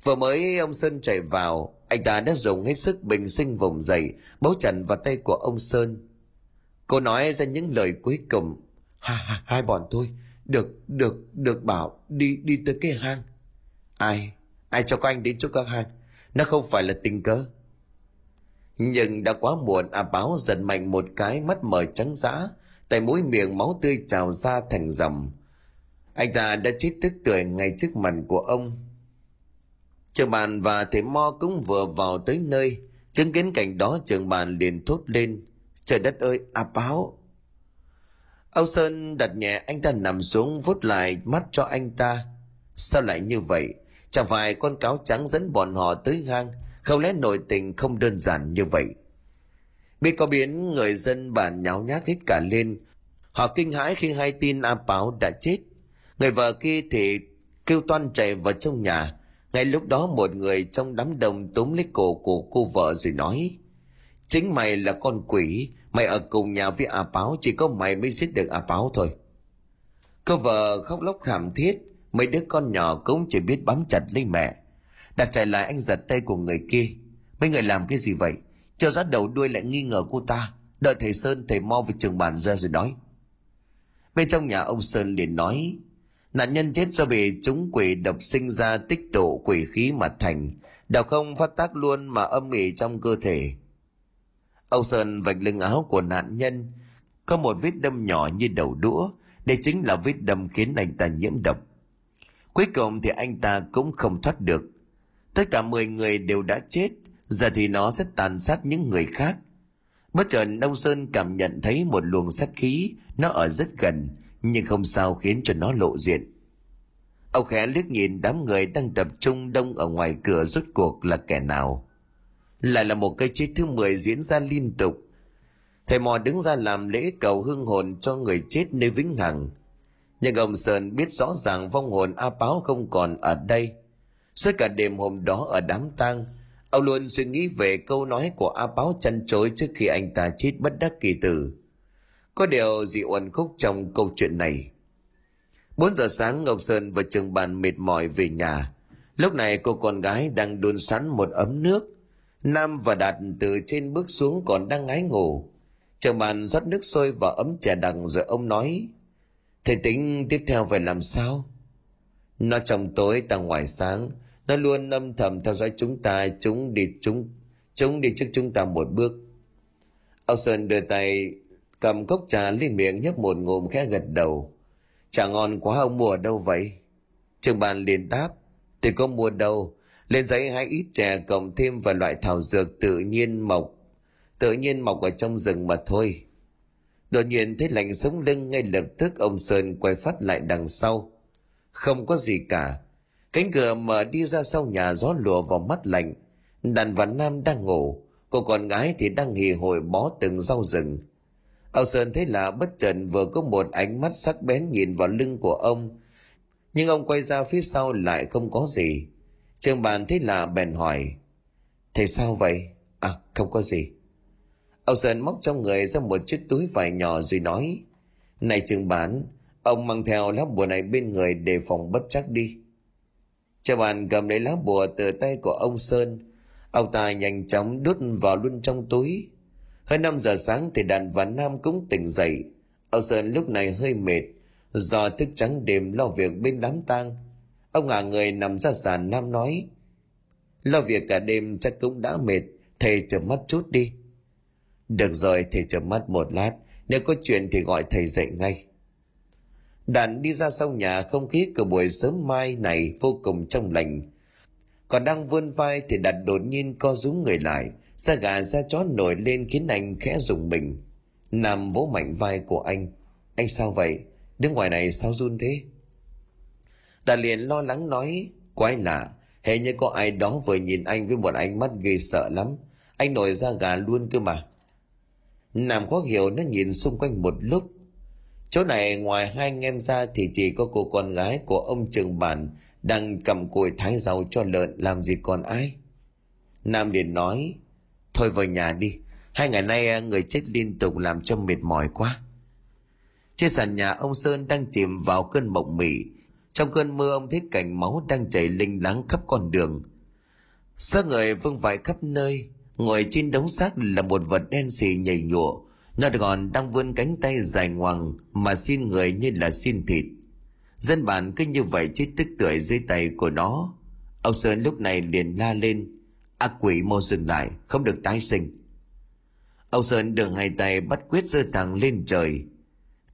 Vừa mới ông sơn chạy vào anh ta đã dùng hết sức bình sinh vùng dậy bấu chặt vào tay của ông sơn. Cô nói ra những lời cuối cùng. Ha, ha, hai bọn tôi được được được bảo đi đi tới cái hang. Ai ai cho các anh đến chỗ các hang? Nó không phải là tình cờ. Nhưng đã quá muộn à báo giật mạnh một cái mắt mở trắng dã tại mũi miệng máu tươi trào ra thành dòng. Anh ta đã chết tức tuổi ngay trước mặt của ông. Trường bàn và thầy mo cũng vừa vào tới nơi. Chứng kiến cảnh đó, trường bàn liền thốt lên. Trời đất ơi, a báo âu sơn đặt nhẹ anh ta nằm xuống, vuốt lại mắt cho anh ta. Sao lại như vậy? Chẳng phải con cáo trắng dẫn bọn họ tới hang? Không lẽ nội tình không đơn giản như vậy? Biết có biến người dân bản nháo nhác hết cả lên. Họ kinh hãi khi hay tin a báo đã chết. Người vợ kia thì kêu toan chạy vào trong nhà. Ngay lúc đó một người trong đám đông túm lấy cổ của cô vợ rồi nói, chính mày là con quỷ. Mày ở cùng nhà với a báo chỉ có mày mới giết được a báo thôi. Cô vợ khóc lóc khảm thiết. Mấy đứa con nhỏ cũng chỉ biết bám chặt lấy mẹ. Đặt chạy lại anh giật tay của người kia. Mấy người làm cái gì vậy? Chờ ra đầu đuôi lại nghi ngờ cô ta. Đợi thầy sơn, thầy mo về trường bản ra rồi nói. Bên trong nhà ông sơn liền nói, nạn nhân chết do bị chúng quỷ độc sinh ra tích tụ quỷ khí mà thành. Đào không phát tác luôn mà âm ỉ trong cơ thể. Ông sơn vạch lưng áo của nạn nhân. Có một vết đâm nhỏ như đầu đũa. Đây chính là vết đâm khiến anh ta nhiễm độc. Cuối cùng thì anh ta cũng không thoát được. Tất cả 10 người đều đã chết giờ thì nó sẽ tàn sát những người khác. Bất chợt ông sơn cảm nhận thấy một luồng sát khí, nó ở rất gần, nhưng không sao khiến cho nó lộ diện. Ông khẽ liếc nhìn đám người đang tập trung đông ở ngoài cửa rốt cuộc là kẻ nào. Lại là một cái chết thứ 10 diễn ra liên tục. Thầy mò đứng ra làm lễ cầu hương hồn cho người chết nơi vĩnh hằng. Nhưng ông sơn biết rõ ràng vong hồn a báo không còn ở đây. Suốt cả đêm hôm đó ở đám tang ông luôn suy nghĩ về câu nói của a báo chăn chối trước khi anh ta chết bất đắc kỳ tử có điều gì uẩn khúc trong câu chuyện này 4 giờ sáng Ngọc Sơn và trường bàn mệt mỏi về nhà. Lúc này cô con gái đang đun sẵn một ấm nước. Nam và Đạt từ trên bước xuống còn đang ngái ngủ. Trường bàn rót nước sôi vào ấm trà đằng rồi ông nói, Thầy tính tiếp theo phải làm sao? Nó trong tối ta ngoài sáng nó luôn âm thầm theo dõi chúng ta, Chúng đi chúng Chúng đi trước chúng ta một bước. Âu Sơn đưa tay cầm cốc trà lên miệng nhấp một ngụm khẽ gật đầu. Trà ngon quá, ông mua ở đâu vậy? Trường bàn liền đáp, thì có mua đâu. Lên giấy hai ít chè, cộng thêm vài loại thảo dược tự nhiên mọc. Tự nhiên mọc ở trong rừng mà thôi. Đột nhiên thấy lạnh sống lưng, ngay lập tức ông sơn quay phát lại đằng sau. Không có gì cả cánh cửa mở đi ra sau nhà gió lùa vào mắt lạnh đàn và nam đang ngủ cô con gái thì đang hì hồi bó từng rau rừng Ông Sơn thấy là bất chợt vừa có một ánh mắt sắc bén nhìn vào lưng của ông. Nhưng ông quay ra phía sau lại không có gì. Trường bàn thấy là bèn hỏi. Thầy sao vậy? À không có gì. Ông Sơn móc trong người ra một chiếc túi vải nhỏ rồi nói. Này trường bán, ông mang theo lá bùa này bên người để phòng bất chắc đi. Trường bàn cầm lấy lá bùa từ tay của ông Sơn. Ông ta nhanh chóng đút vào luôn trong túi hơn 5 giờ sáng thì đàn và Nam cũng tỉnh dậy. Ông Sơn lúc này hơi mệt, do thức trắng đêm lo việc bên đám tang. Ông ngả người nằm ra sàn Nam nói, lo việc cả đêm chắc cũng đã mệt, thầy chợp mắt chút đi. Được rồi, thầy chợp mắt một lát, nếu có chuyện thì gọi thầy dậy ngay. Đàn đi ra sau nhà không khí của buổi sớm mai này vô cùng trong lành. Còn đang vươn vai thì đặt đột nhiên co rúm người lại, da gà da chó nổi lên khiến anh khẽ rùng mình. Nằm vỗ mạnh vai của anh. Anh sao vậy? Đứng ngoài này sao run thế? Đàn liền lo lắng nói quái lạ hệ như có ai đó vừa nhìn anh với một ánh mắt ghê sợ lắm. Anh nổi da gà luôn cơ mà. Nam khó hiểu nó nhìn xung quanh một lúc chỗ này ngoài hai anh em ra thì chỉ có cô con gái của ông trường bản đang cầm cùi thái rau cho lợn làm gì còn ai nam liền nói Thôi vào nhà đi, hai ngày nay à, người chết liên tục làm cho mệt mỏi quá. Trên sàn nhà ông Sơn đang chìm vào cơn mộng mị. Trong cơn mưa ông thấy cảnh máu đang chảy linh láng khắp con đường. Xác người vương vãi khắp nơi, ngồi trên đống xác là một vật đen xì nhảy nhụa. Nó còn đang vươn cánh tay dài ngoằng mà xin người như là xin thịt. Dân bản cứ như vậy chết tức tưởi dưới tay của nó. Ông Sơn lúc này liền la lên. ác quỷ mau dừng lại, không được tái sinh ông sơn đường hai tay bắt quyết giơ thẳng lên trời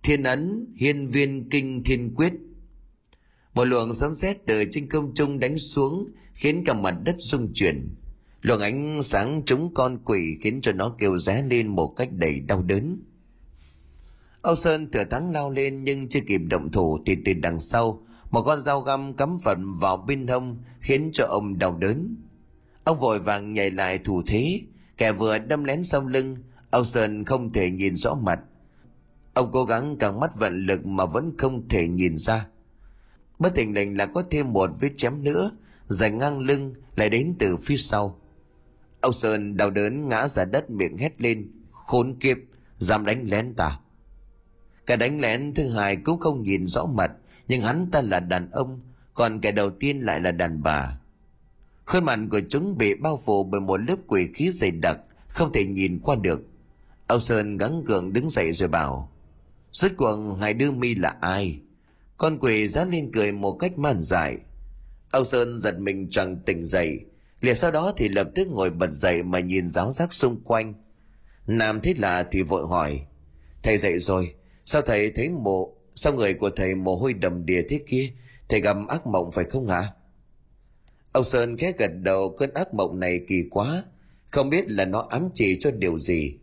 thiên ấn, hiên viên kinh thiên quyết một luồng sấm sét từ trên không trung đánh xuống, khiến cả mặt đất rung chuyển luồng ánh sáng trúng con quỷ khiến cho nó kêu ré lên một cách đầy đau đớn. Âu sơn thừa thắng lao lên nhưng chưa kịp động thủ thì từ đằng sau, một con dao găm cắm phận vào bên hông khiến cho ông đau đớn. Ông vội vàng nhảy lại thủ thế, kẻ vừa đâm lén sau lưng, âu sơn không thể nhìn rõ mặt. Ông cố gắng càng mắt vận lực mà vẫn không thể nhìn ra. Bất thình lình là có thêm một vết chém nữa dài ngang lưng lại đến từ phía sau ông sơn đau đớn ngã ra đất miệng hét lên, khốn kiếp, dám đánh lén ta. Cái đánh lén thứ hai cũng không nhìn rõ mặt, nhưng hắn ta là đàn ông, còn kẻ đầu tiên lại là đàn bà. Khuôn mặt của chúng bị bao phủ bởi một lớp quỷ khí dày đặc, không thể nhìn qua được. Ông sơn gắng gượng đứng dậy rồi bảo, rốt cuộc hai đứa mi là ai? Con quỷ dán lên cười một cách man dại. Ông sơn giật mình chẳng tỉnh dậy liền sau đó thì lập tức ngồi bật dậy mà nhìn giáo giác xung quanh. Nam thấy lạ thì vội hỏi, thầy dậy rồi, sao thầy thấy mộ sao người của thầy mồ hôi đầm đìa thế kia? Thầy gặp ác mộng phải không hả? Ông sơn khẽ gật đầu, cơn ác mộng này kỳ quá, không biết là nó ám chỉ cho điều gì.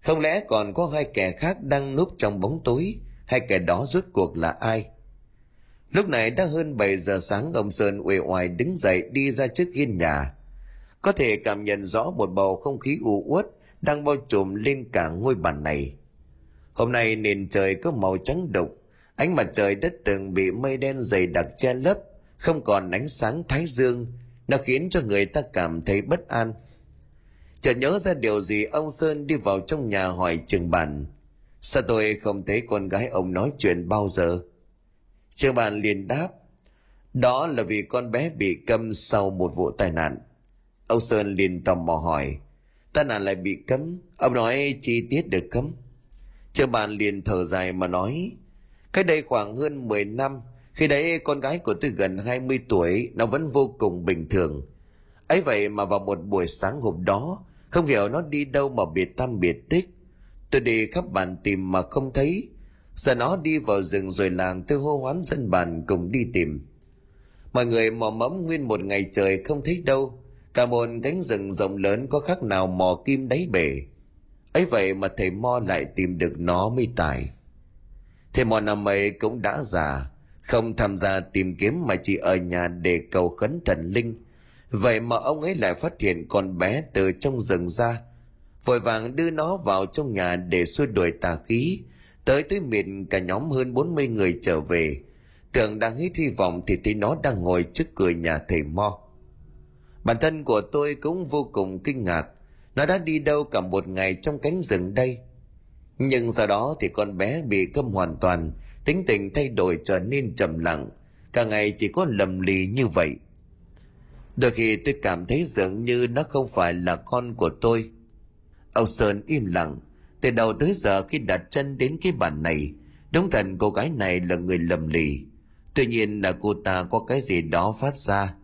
Không lẽ còn có hai kẻ khác đang núp trong bóng tối, hai kẻ đó rốt cuộc là ai? Lúc này đã hơn 7 giờ sáng, ông sơn uể oải đứng dậy đi ra trước hiên nhà. Có thể cảm nhận rõ một bầu không khí u uất đang bao trùm lên cả ngôi bàn này. Hôm nay nền trời có màu trắng đục, ánh mặt trời đất từng bị mây đen dày đặc che lấp, không còn ánh sáng thái dương. Nó khiến cho người ta cảm thấy bất an. Chợt nhớ ra điều gì, ông sơn đi vào trong nhà hỏi trường bàn. Sao tôi không thấy con gái ông nói chuyện bao giờ? Trường bàn liền đáp, đó là vì con bé bị câm sau một vụ tai nạn. Ông sơn liền tò mò hỏi, tai nạn lại bị cấm? Ông nói chi tiết được cấm? Trường bàn liền thở dài mà nói, cách đây khoảng hơn 10 năm, khi đấy con gái của tôi gần 20 tuổi, nó vẫn vô cùng bình thường. Ấy vậy mà vào một buổi sáng hôm đó, không hiểu nó đi đâu mà biệt tâm biệt tích. Tôi đi khắp bản tìm mà không thấy Sợ nó đi vào rừng rồi làng tôi hô hoán dân bàn cùng đi tìm. Mọi người mò mẫm nguyên một ngày trời không thấy đâu. Cả một cánh rừng rộng lớn có khác nào mò kim đáy bể. Ấy vậy mà thầy mo lại tìm được nó mới tài. Thầy mo năm ấy cũng đã già, không tham gia tìm kiếm mà chỉ ở nhà để cầu khấn thần linh. Vậy mà ông ấy lại phát hiện con bé từ trong rừng ra, vội vàng đưa nó vào trong nhà để xua đuổi tà khí tới tới miền cả nhóm hơn 40 người trở về. Tưởng đang hít hy vọng thì thấy nó đang ngồi trước cửa nhà thầy mo. Bản thân của tôi cũng vô cùng kinh ngạc. Nó đã đi đâu cả một ngày trong cánh rừng đây? Nhưng sau đó thì con bé bị câm hoàn toàn, tính tình thay đổi trở nên trầm lặng. Cả ngày chỉ có lầm lì như vậy. Đôi khi tôi cảm thấy dường như nó không phải là con của tôi. Ông sơn im lặng từ đầu tới giờ khi đặt chân đến cái bàn này đúng thật cô gái này là người lầm lì. Tuy nhiên là cô ta có cái gì đó phát ra,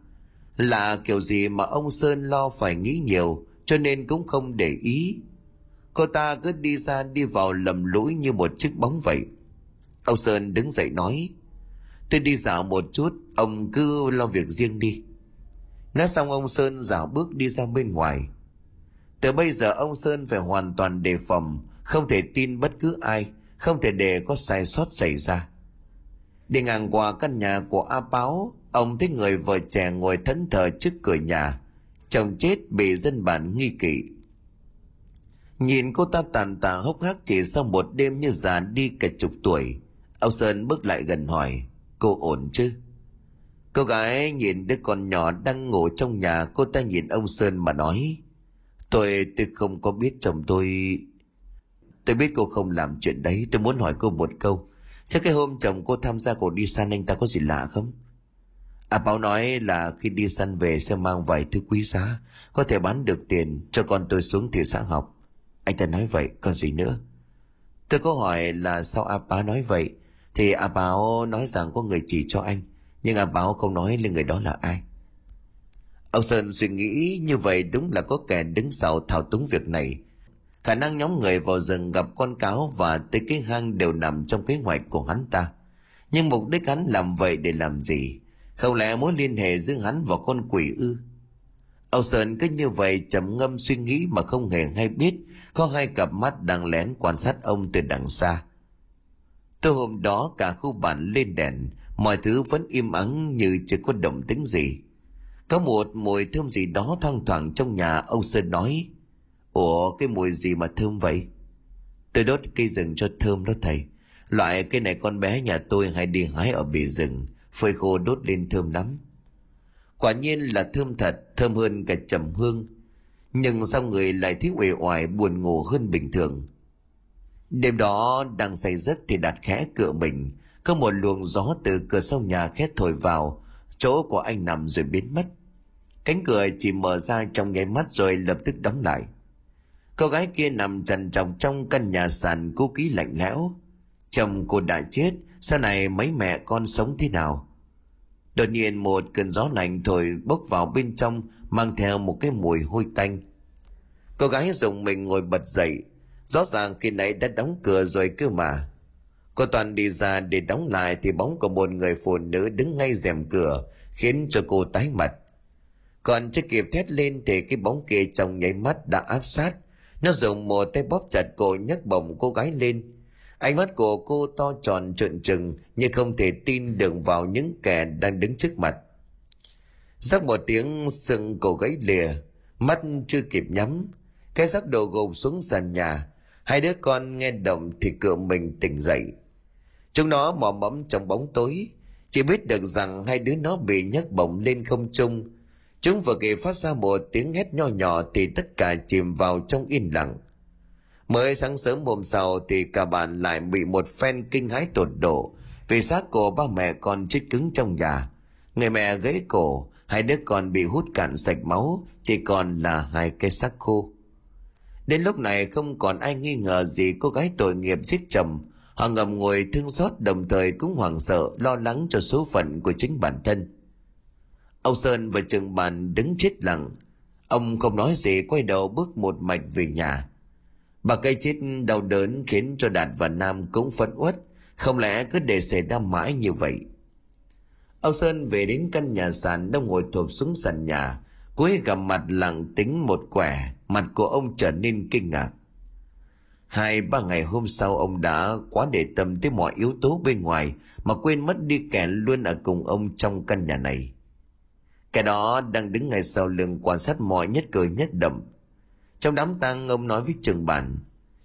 là kiểu gì mà ông sơn lo phải nghĩ nhiều, cho nên cũng không để ý. Cô ta cứ đi ra đi vào lầm lũi như một chiếc bóng vậy. Ông sơn đứng dậy nói, tôi đi dạo một chút, ông cứ lo việc riêng đi. Nói xong ông sơn dạo bước đi ra bên ngoài. Từ bây giờ ông sơn phải hoàn toàn đề phòng không thể tin bất cứ ai, không thể để có sai sót xảy ra. Đi ngang qua căn nhà của a báo ông thấy người vợ trẻ ngồi thẫn thờ trước cửa nhà, chồng chết bị dân bản nghi kỵ. Nhìn cô ta tàn tạ hốc hác chỉ sau một đêm như già đi cả chục tuổi, ông sơn bước lại gần hỏi, cô ổn chứ? Cô gái nhìn đứa con nhỏ đang ngủ trong nhà, cô ta nhìn ông sơn mà nói, tôi tôi không có biết chồng tôi tôi biết cô không làm chuyện đấy tôi muốn hỏi cô một câu Chắc cái hôm chồng cô tham gia cuộc đi săn anh ta có gì lạ không? À báo nói là khi đi săn về sẽ mang vài thứ quý giá, có thể bán được tiền cho con tôi xuống thị xã học. Anh ta nói vậy, còn gì nữa? Tôi có hỏi là sao A Báo nói vậy, thì A Báo nói rằng có người chỉ cho anh, nhưng A Báo không nói lên người đó là ai. Ông Sơn suy nghĩ như vậy đúng là có kẻ đứng sau thao túng việc này. Khả năng nhóm người vào rừng gặp con cáo và tới cái hang đều nằm trong kế hoạch của hắn ta. Nhưng mục đích hắn làm vậy để làm gì? Không lẽ mối liên hệ giữa hắn và con quỷ ư? âu Sơn cứ như vậy trầm ngâm suy nghĩ mà không hề hay biết có hai cặp mắt đang lén quan sát ông từ đằng xa. Tối hôm đó cả khu bản lên đèn, mọi thứ vẫn im ắng như chưa có động tính gì. Có một mùi thơm gì đó thoang thoảng trong nhà ông Sơn nói. Ủa cái mùi gì mà thơm vậy? Tôi đốt cây rừng cho thơm đó thầy. Loại cây này con bé nhà tôi hay đi hái ở bì rừng, phơi khô đốt lên thơm lắm. Quả nhiên là thơm thật, thơm hơn cả trầm hương. Nhưng sao người lại thấy uể oải buồn ngủ hơn bình thường. Đêm đó đang say giấc thì đặt khẽ cửa mình, có một luồng gió từ cửa sau nhà khét thổi vào, chỗ của anh nằm rồi biến mất. Cánh cửa chỉ mở ra trong nháy mắt rồi lập tức đóng lại. Cô gái kia nằm trần trọc trong căn nhà sàn cô ký lạnh lẽo. Chồng cô đã chết, sau này mấy mẹ con sống thế nào? Đột nhiên một cơn gió lạnh thổi bốc vào bên trong mang theo một cái mùi hôi tanh. Cô gái dùng mình ngồi bật dậy, rõ ràng khi nãy đã đóng cửa rồi cơ mà. Cô Toàn đi ra để đóng lại thì bóng của một người phụ nữ đứng ngay rèm cửa khiến cho cô tái mặt. Còn chưa kịp thét lên thì cái bóng kia trong nháy mắt đã áp sát. Nó dùng một tay bóp chặt cổ nhấc bổng cô gái lên. Ánh mắt của cô to tròn trợn trừng như không thể tin được vào những kẻ đang đứng trước mặt. Sắc một tiếng sừng cổ gãy lìa, mắt chưa kịp nhắm. Cái xác đồ gục xuống sàn nhà. Hai đứa con nghe động thì cựa mình tỉnh dậy. Chúng nó mò mẫm trong bóng tối. Chỉ biết được rằng hai đứa nó bị nhấc bổng lên không trung Chúng vừa kịp phát ra một tiếng hét nho nhỏ thì tất cả chìm vào trong yên lặng. Mới sáng sớm hôm sau thì cả bạn lại bị một phen kinh hãi tột độ vì xác của ba mẹ con chết cứng trong nhà. Người mẹ gãy cổ, hai đứa con bị hút cạn sạch máu, chỉ còn là hai cái xác khô. Đến lúc này không còn ai nghi ngờ gì cô gái tội nghiệp giết chồng. Họ ngầm ngồi thương xót đồng thời cũng hoảng sợ lo lắng cho số phận của chính bản thân. Ông Sơn và trường bàn đứng chết lặng. Ông không nói gì quay đầu bước một mạch về nhà. Bà cây chết đau đớn khiến cho Đạt và Nam cũng phẫn uất. Không lẽ cứ để xảy ra mãi như vậy? Ông Sơn về đến căn nhà sàn đang ngồi thộp xuống sàn nhà. Cuối gặp mặt lặng tính một quẻ, mặt của ông trở nên kinh ngạc. Hai ba ngày hôm sau ông đã quá để tâm tới mọi yếu tố bên ngoài mà quên mất đi kẻ luôn ở cùng ông trong căn nhà này. Cái đó đang đứng ngay sau lưng quan sát mọi nhất cử nhất động. Trong đám tang ông nói với trường bản,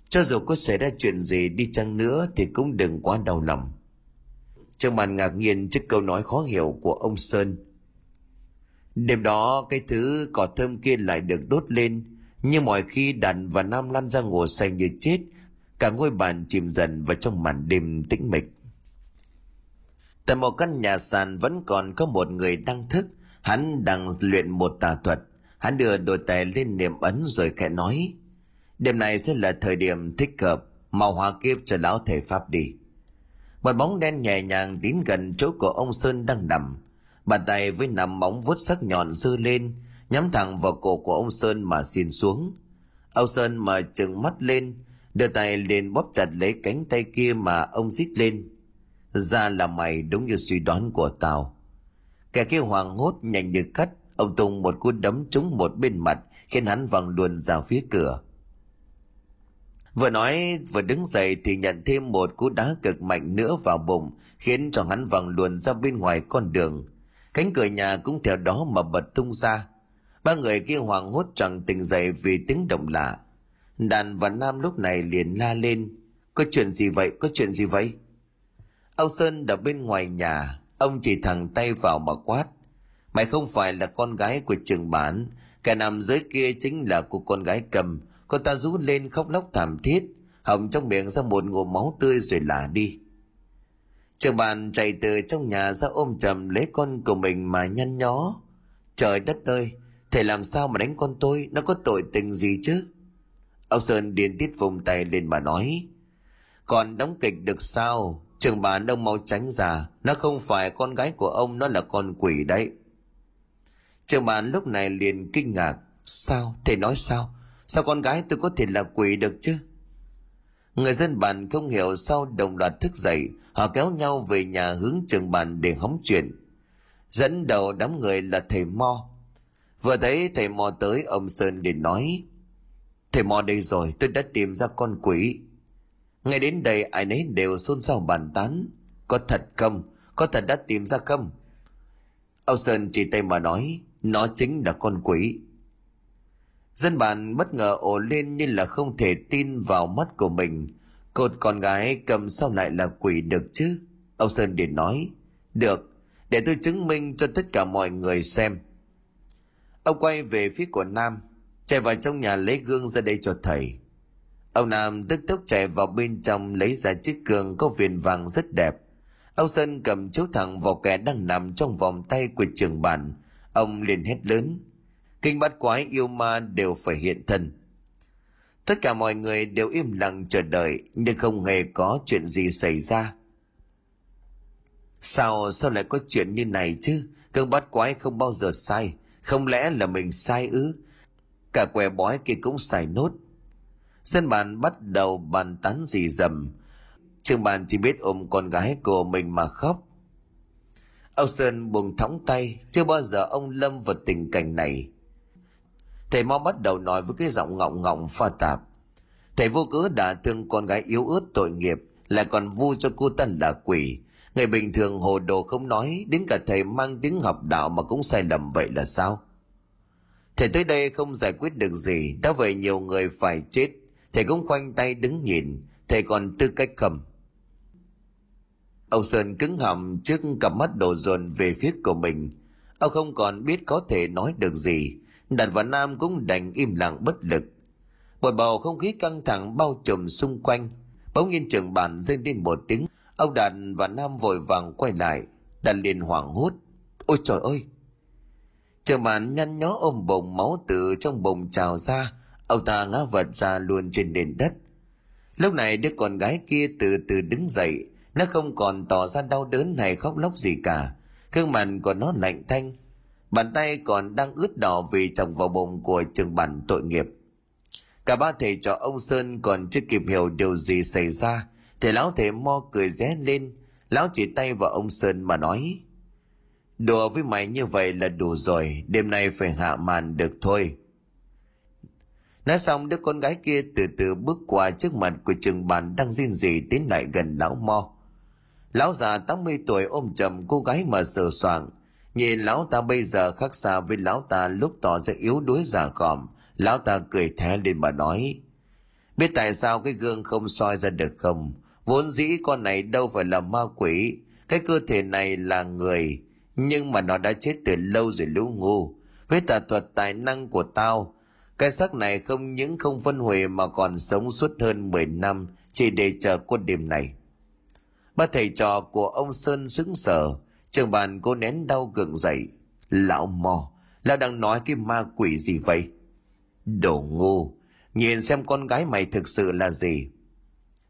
cho dù có xảy ra chuyện gì đi chăng nữa thì cũng đừng quá đau lòng. Trường bản ngạc nhiên trước câu nói khó hiểu của ông Sơn. Đêm đó cái thứ cỏ thơm kia lại được đốt lên, nhưng mọi khi đàn và nam lăn ra ngủ say như chết, cả ngôi bàn chìm dần vào trong màn đêm tĩnh mịch. Tại một căn nhà sàn vẫn còn có một người đang thức, Hắn đang luyện một tà thuật. Hắn đưa đôi tay lên niệm ấn rồi khẽ nói. Đêm này sẽ là thời điểm thích hợp, màu hóa kiếp cho lão thể pháp đi. Một bóng đen nhẹ nhàng tiến gần chỗ của ông Sơn đang nằm. Bàn tay với nằm móng vuốt sắc nhọn dư lên, nhắm thẳng vào cổ của ông Sơn mà xin xuống. Ông Sơn mở trừng mắt lên, đưa tay lên bóp chặt lấy cánh tay kia mà ông rít lên. Ra là mày đúng như suy đoán của tao. Kẻ kia hoàng hốt nhanh như cắt, ông Tùng một cú đấm trúng một bên mặt, khiến hắn văng luôn ra phía cửa. Vừa nói vừa đứng dậy thì nhận thêm một cú đá cực mạnh nữa vào bụng, khiến cho hắn văng luôn ra bên ngoài con đường. Cánh cửa nhà cũng theo đó mà bật tung ra. Ba người kia hoàng hốt chẳng tỉnh dậy vì tiếng động lạ. Đàn và Nam lúc này liền la lên. Có chuyện gì vậy? Có chuyện gì vậy? Âu Sơn đập bên ngoài nhà, Ông chỉ thẳng tay vào mà quát. Mày không phải là con gái của trường bản, kẻ nằm dưới kia chính là của con gái cầm. Cô ta rú lên khóc lóc thảm thiết, hồng trong miệng ra một ngụm máu tươi rồi lả đi. Trường bản chạy từ trong nhà ra ôm chầm lấy con của mình mà nhăn nhó. Trời đất ơi, thầy làm sao mà đánh con tôi, nó có tội tình gì chứ? Ông Sơn điên tiết vùng tay lên mà nói. Còn đóng kịch được sao? Trường bà đông mau tránh ra, nó không phải con gái của ông, nó là con quỷ đấy. Trường bàn lúc này liền kinh ngạc. Sao? Thầy nói sao? Sao con gái tôi có thể là quỷ được chứ? Người dân bàn không hiểu sao đồng loạt thức dậy, họ kéo nhau về nhà hướng trường bàn để hóng chuyện. Dẫn đầu đám người là thầy Mo. Vừa thấy thầy Mo tới, ông Sơn để nói, Thầy Mo đây rồi, tôi đã tìm ra con quỷ. Ngay đến đây ai nấy đều xôn xao bàn tán. Có thật không? Có thật đã tìm ra không? Âu Sơn chỉ tay mà nói, nó chính là con quỷ. Dân bản bất ngờ ồ lên như là không thể tin vào mắt của mình. Cột con gái cầm sao lại là quỷ được chứ? Âu Sơn liền nói, được, để tôi chứng minh cho tất cả mọi người xem. Ông quay về phía của Nam, chạy vào trong nhà lấy gương ra đây cho thầy. Ông Nam tức tốc chạy vào bên trong lấy ra chiếc cường có viền vàng rất đẹp. Ông Sơn cầm chiếu thẳng vào kẻ đang nằm trong vòng tay của trường bản. Ông liền hét lớn. Kinh bát quái yêu ma đều phải hiện thân. Tất cả mọi người đều im lặng chờ đợi, nhưng không hề có chuyện gì xảy ra. Sao sao lại có chuyện như này chứ? Cơn bát quái không bao giờ sai. Không lẽ là mình sai ư? Cả què bói kia cũng sai nốt sân bàn bắt đầu bàn tán gì dầm. Trương bàn chỉ biết ôm con gái của mình mà khóc. Ông Sơn buông thõng tay, chưa bao giờ ông lâm vào tình cảnh này. Thầy mau bắt đầu nói với cái giọng ngọng ngọng pha tạp. Thầy vô cớ đã thương con gái yếu ớt tội nghiệp, lại còn vu cho cô ta là quỷ. Người bình thường hồ đồ không nói, đến cả thầy mang tiếng học đạo mà cũng sai lầm vậy là sao? Thầy tới đây không giải quyết được gì, đã vậy nhiều người phải chết. Thầy cũng khoanh tay đứng nhìn, thầy còn tư cách cầm. Ông Sơn cứng họng trước cặp mắt đổ dồn về phía của mình. Ông không còn biết có thể nói được gì. Đạt và Nam cũng đành im lặng bất lực. Một bầu không khí căng thẳng bao trùm xung quanh. Bỗng nhiên trường bàn rơi lên một tiếng. Ông Đạt và Nam vội vàng quay lại. Đạt liền hoảng hốt. Ôi trời ơi! Trường bàn nhăn nhó ôm bồng máu từ trong bồng trào ra. Ông ta ngã vật ra luôn trên nền đất. Lúc này đứa con gái kia từ từ đứng dậy. Nó không còn tỏ ra đau đớn hay khóc lóc gì cả. Gương mặt của nó lạnh thanh Bàn tay còn đang ướt đỏ vì chồng vào bụng của trường bản tội nghiệp. Cả ba thầy trò ông Sơn còn chưa kịp hiểu điều gì xảy ra, thì lão thầy mo cười ré lên, lão chỉ tay vào ông Sơn mà nói. Đùa với mày như vậy là đủ rồi, đêm nay phải hạ màn được thôi. Nói xong đứa con gái kia từ từ bước qua trước mặt của trường bàn đang riêng gì tiến lại gần lão mo. Lão già 80 tuổi ôm chầm cô gái mà sờ soạng, Nhìn lão ta bây giờ khác xa với lão ta lúc tỏ ra yếu đuối già còm, lão ta cười thé lên mà nói. Biết tại sao cái gương không soi ra được không? Vốn dĩ con này đâu phải là ma quỷ, cái cơ thể này là người, nhưng mà nó đã chết từ lâu rồi lũ ngu. Với tà thuật tài năng của tao, cái xác này không những không phân hủy mà còn sống suốt hơn 10 năm chỉ để chờ quân đêm này. Ba thầy trò của ông Sơn sững sờ, Trường bàn cô nén đau gượng dậy. Lão mò, lão đang nói cái ma quỷ gì vậy? Đồ ngu, nhìn xem con gái mày thực sự là gì.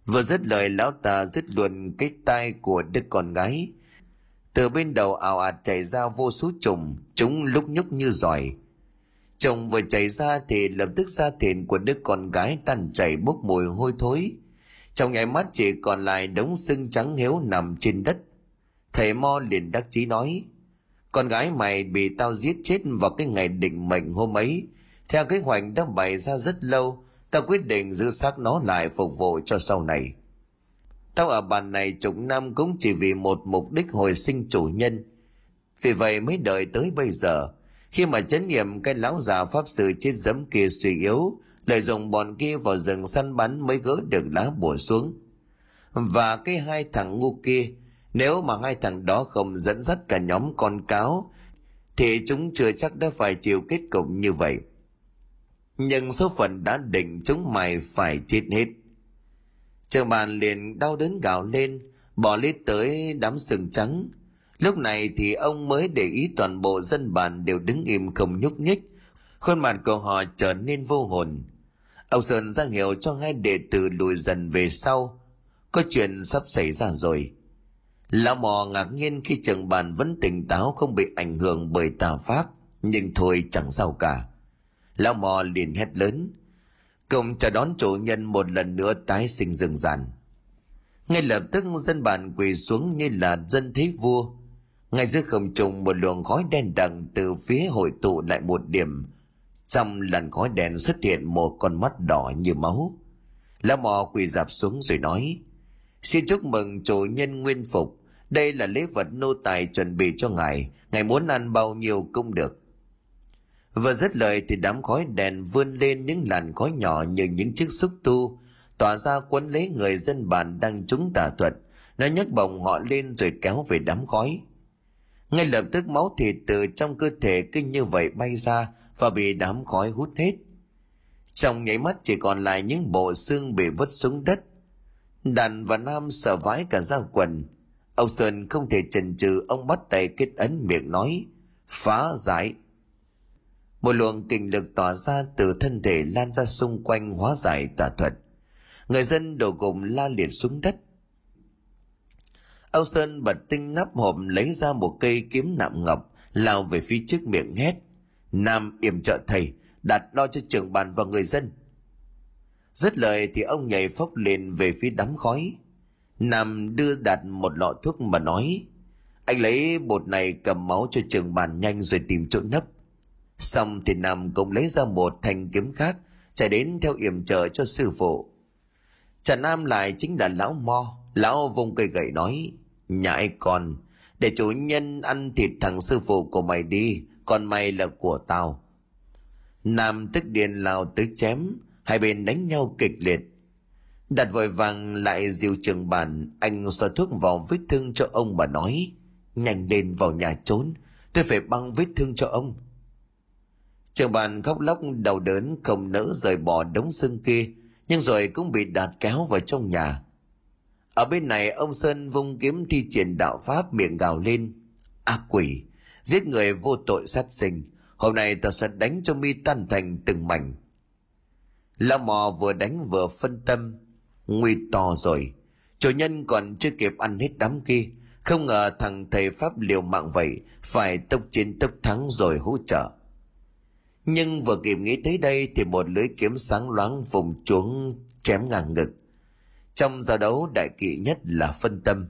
Vừa dứt lời lão ta dứt luôn cái tai của đứa con gái. Từ bên đầu ảo ạt chảy ra vô số trùng, chúng lúc nhúc như giỏi. Chồng vừa chảy ra thì lập tức da thịt của đứa con gái tan chảy bốc mùi hôi thối. Trong nháy mắt chỉ còn lại đống xương trắng héo nằm trên đất Thầy Mo liền đắc chí nói, con gái mày bị tao giết chết vào cái ngày định mệnh hôm ấy. Theo kế hoạch đã bày ra rất lâu, tao quyết định giữ xác nó lại phục vụ cho sau này. Tao ở bàn này chục năm cũng chỉ vì một mục đích hồi sinh chủ nhân. Vì vậy mới đợi tới bây giờ, khi mà chấn nghiệm cái lão già pháp sư chết dấm kia suy yếu, lợi dụng bọn kia vào rừng săn bắn mới gỡ được lá bùa xuống. Và cái hai thằng ngu kia nếu mà hai thằng đó không dẫn dắt cả nhóm con cáo, thì chúng chưa chắc đã phải chịu kết cục như vậy. Nhưng số phận đã định chúng mày phải chết hết. Trường bàn liền đau đớn gào lên, bỏ lít tới đám sừng trắng. Lúc này thì ông mới để ý toàn bộ dân bàn đều đứng im không nhúc nhích. Khuôn mặt của họ trở nên vô hồn. Ông Sơn ra hiệu cho hai đệ tử lùi dần về sau. Có chuyện sắp xảy ra rồi. Lão mò ngạc nhiên khi trường bàn vẫn tỉnh táo không bị ảnh hưởng bởi tà pháp. nhưng thôi chẳng sao cả lão mò liền hét lớn cùng chào đón chủ nhân một lần nữa tái sinh rừng ràn ngay lập tức dân bản quỳ xuống như là dân thế vua ngay giữa không trung một luồng khói đen đằng từ phía hội tụ lại một điểm. Trong làn khói đen xuất hiện một con mắt đỏ như máu. Lão mò quỳ dạp xuống rồi nói, xin chúc mừng chủ nhân nguyên phục. Đây là lễ vật nô tài chuẩn bị cho ngài. Ngài muốn ăn bao nhiêu cũng được. Vừa dứt lời thì đám khói đèn vươn lên những làn khói nhỏ như những chiếc xúc tu, tỏa ra quấn lấy người dân bản đang chúng tà thuật. Nó nhấc bồng họ lên rồi kéo về đám khói ngay lập tức máu thịt từ trong cơ thể kinh như vậy bay ra và bị đám khói hút hết. Trong nháy mắt chỉ còn lại những bộ xương bị vứt xuống đất. Đàn và nam sợ vãi cả ra quần. Ông sơn không thể chần chừ, ông bắt tay kết ấn miệng nói, phá giải. Một luồng kinh lực tỏa ra từ thân thể lan ra xung quanh hóa giải tà thuật. Người dân đổ gục la liệt xuống đất âu sơn bật tinh nắp hộp lấy ra một cây kiếm nạm ngọc, lao về phía trước miệng hét. Nam yểm trợ thầy, đặt lo cho trưởng bàn và người dân. Dứt lời thì ông nhảy phốc lên về phía đám khói. Nam đưa đặt một lọ thuốc mà nói, anh lấy bột này cầm máu cho trường bàn nhanh rồi tìm chỗ nấp. Xong thì nam cũng lấy ra một thanh kiếm khác, chạy đến theo yểm trợ cho sư phụ. Trần nam lại chính là lão mo, lão vùng cây gậy nói nhãi con, để chủ nhân ăn thịt thằng sư phụ của mày đi còn mày là của tao. Nam tức điên lao tới chém, hai bên đánh nhau kịch liệt. Đặt vội vàng lại diều trường bàn anh xoa thuốc vào vết thương cho ông bà nói, nhanh lên vào nhà trốn, tôi phải băng vết thương cho ông. Trường bàn khóc lóc đau đớn không nỡ rời bỏ đống xương kia, nhưng rồi cũng bị đạt kéo vào trong nhà ở bên này, ông sơn vung kiếm thi triển đạo pháp miệng gào lên. Ác quỷ, giết người vô tội sát sinh. Hôm nay tao sẽ đánh cho mi tan thành từng mảnh. Lão mò vừa đánh vừa phân tâm. Nguy to rồi. Chủ nhân còn chưa kịp ăn hết đám kia. Không ngờ thằng thầy pháp liều mạng vậy, phải tốc chiến tốc thắng rồi hỗ trợ. Nhưng vừa kịp nghĩ tới đây thì một lưới kiếm sáng loáng vùng chuống chém ngang ngực trong giao đấu đại kỵ nhất là phân tâm.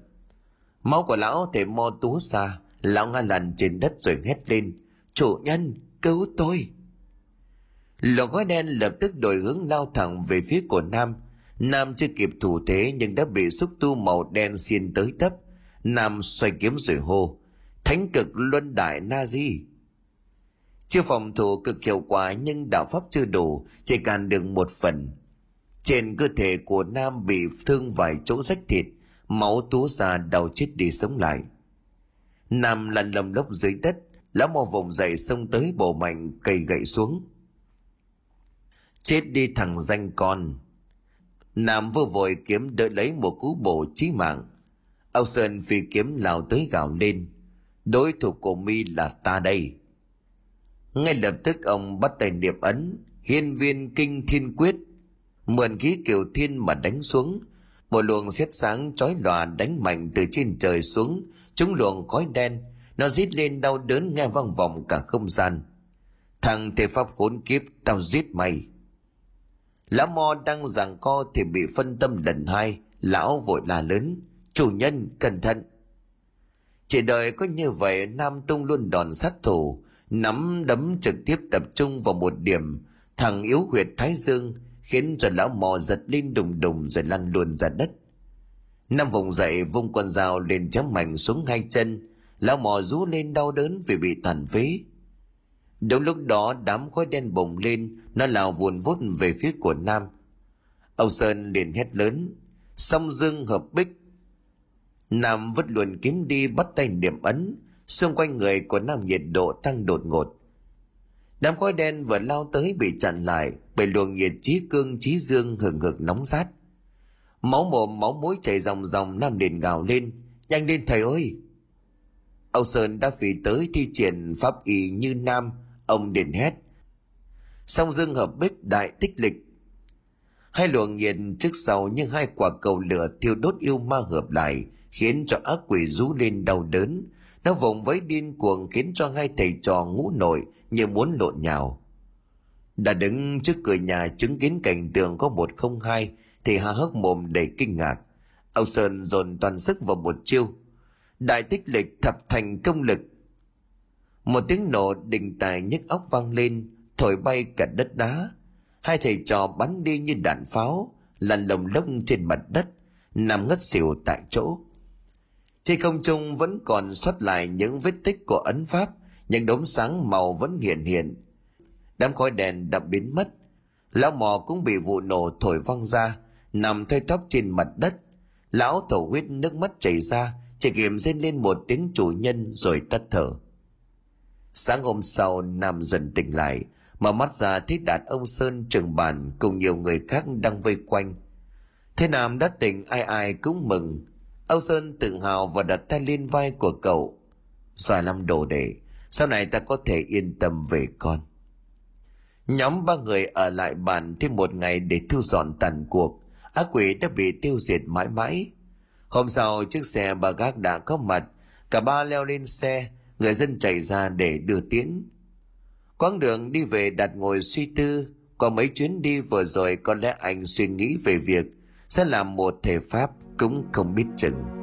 Máu của lão thể mo tú xa, lão ngã lăn trên đất rồi hét lên, chủ nhân, cứu tôi! Lò gói đen lập tức đổi hướng lao thẳng về phía của nam. Nam chưa kịp thủ thế nhưng đã bị xúc tu màu đen xiên tới tấp. Nam xoay kiếm rồi hô, thánh cực luân đại na di chưa phòng thủ cực hiệu quả nhưng đạo pháp chưa đủ, chỉ càn được một phần trên cơ thể của nam bị thương vài chỗ rách thịt, máu túa ra đau chết đi sống lại. Nam lăn lầm lốc dưới đất, lão mò vùng dậy xông tới bổ mạnh cây gậy xuống. Chết đi thằng danh con. Nam vừa vội kiếm đợi lấy một cú bổ chí mạng. Âu sơn phi kiếm lao tới gào lên. Đối thủ của mi là ta đây. Ngay lập tức ông bắt tay niệm ấn, hiên viên kinh thiên quyết mượn khí kiều thiên mà đánh xuống. Một luồng xét sáng chói lòa đánh mạnh từ trên trời xuống. Chúng luồng khói đen, nó rít lên đau đớn nghe vang vọng cả không gian. Thằng thể pháp khốn kiếp, tao giết mày. Lão mo đang giằng co thì bị phân tâm lần hai. Lão vội là lớn, chủ nhân, cẩn thận. Chỉ đời có như vậy, nam tung luôn đòn sát thủ, nắm đấm trực tiếp tập trung vào một điểm. Thằng yếu huyệt thái dương khiến cho lão mò giật lên đùng đùng rồi lăn luôn ra đất. Năm vùng dậy, vung con dao lên chém mạnh xuống hai chân. Lão mò rú lên đau đớn vì bị tàn phế. Đúng lúc đó, đám khói đen bùng lên, nó lao vuồn vút về phía của nam. Ông sơn liền hét lớn, song dương hợp bích. Nam vứt luồn kiếm đi, bắt tay điểm ấn. Xung quanh người của nam nhiệt độ tăng đột ngột đám khói đen vừa lao tới bị chặn lại, bởi luồng nhiệt trí cương, trí dương hừng hực nóng rát. Máu mồm, máu mũi chảy ròng ròng nam liền gào lên. Nhanh lên, thầy ơi! Ông sơn đã phì tới thi triển pháp y như nam, ông đền hét. Song dương hợp bích đại tích lịch. Hai luồng nhiệt trước sau như hai quả cầu lửa thiêu đốt yêu ma hợp lại, khiến cho ác quỷ rú lên đau đớn. Nó vùng với điên cuồng khiến cho hai thầy trò ngũ nội như muốn lộn nhào. Đã đứng trước cửa nhà chứng kiến cảnh tượng có một không hai thì há hốc mồm đầy kinh ngạc. Ông sơn dồn toàn sức vào một chiêu. Đại tích lịch thập thành công lực. Một tiếng nổ đình tài nhức óc vang lên, thổi bay cả đất đá. Hai thầy trò bắn đi như đạn pháo, lăn lồng lốc trên mặt đất, nằm ngất xỉu tại chỗ. Trên không trung vẫn còn sót lại những vết tích của ấn pháp những đốm sáng màu vẫn hiện hiện đám khói đèn đập biến mất. Lão mò cũng bị vụ nổ thổi văng ra, nằm thơi thóp trên mặt đất. Lão thổ huyết nước mắt chảy ra, chỉ kịp rên lên một tiếng chủ nhân rồi tắt thở. Sáng hôm sau, nam dần tỉnh lại, mở mắt ra thấy đạt ông sơn trường bàn cùng nhiều người khác đang vây quanh. Thế nam đã tỉnh, ai ai cũng mừng. Ông sơn tự hào và đặt tay lên vai của cậu. Xoài lắm đồ để sau này ta có thể yên tâm về con. Nhóm ba người ở lại bàn thêm một ngày để thu dọn tàn cuộc. Ác quỷ đã bị tiêu diệt mãi mãi. Hôm sau, chiếc xe ba gác đã có mặt. Cả ba leo lên xe, người dân chạy ra để đưa tiễn. Quãng đường đi về đặt ngồi suy tư. Qua mấy chuyến đi vừa rồi có lẽ anh suy nghĩ về việc sẽ làm một thể pháp cũng không biết chừng.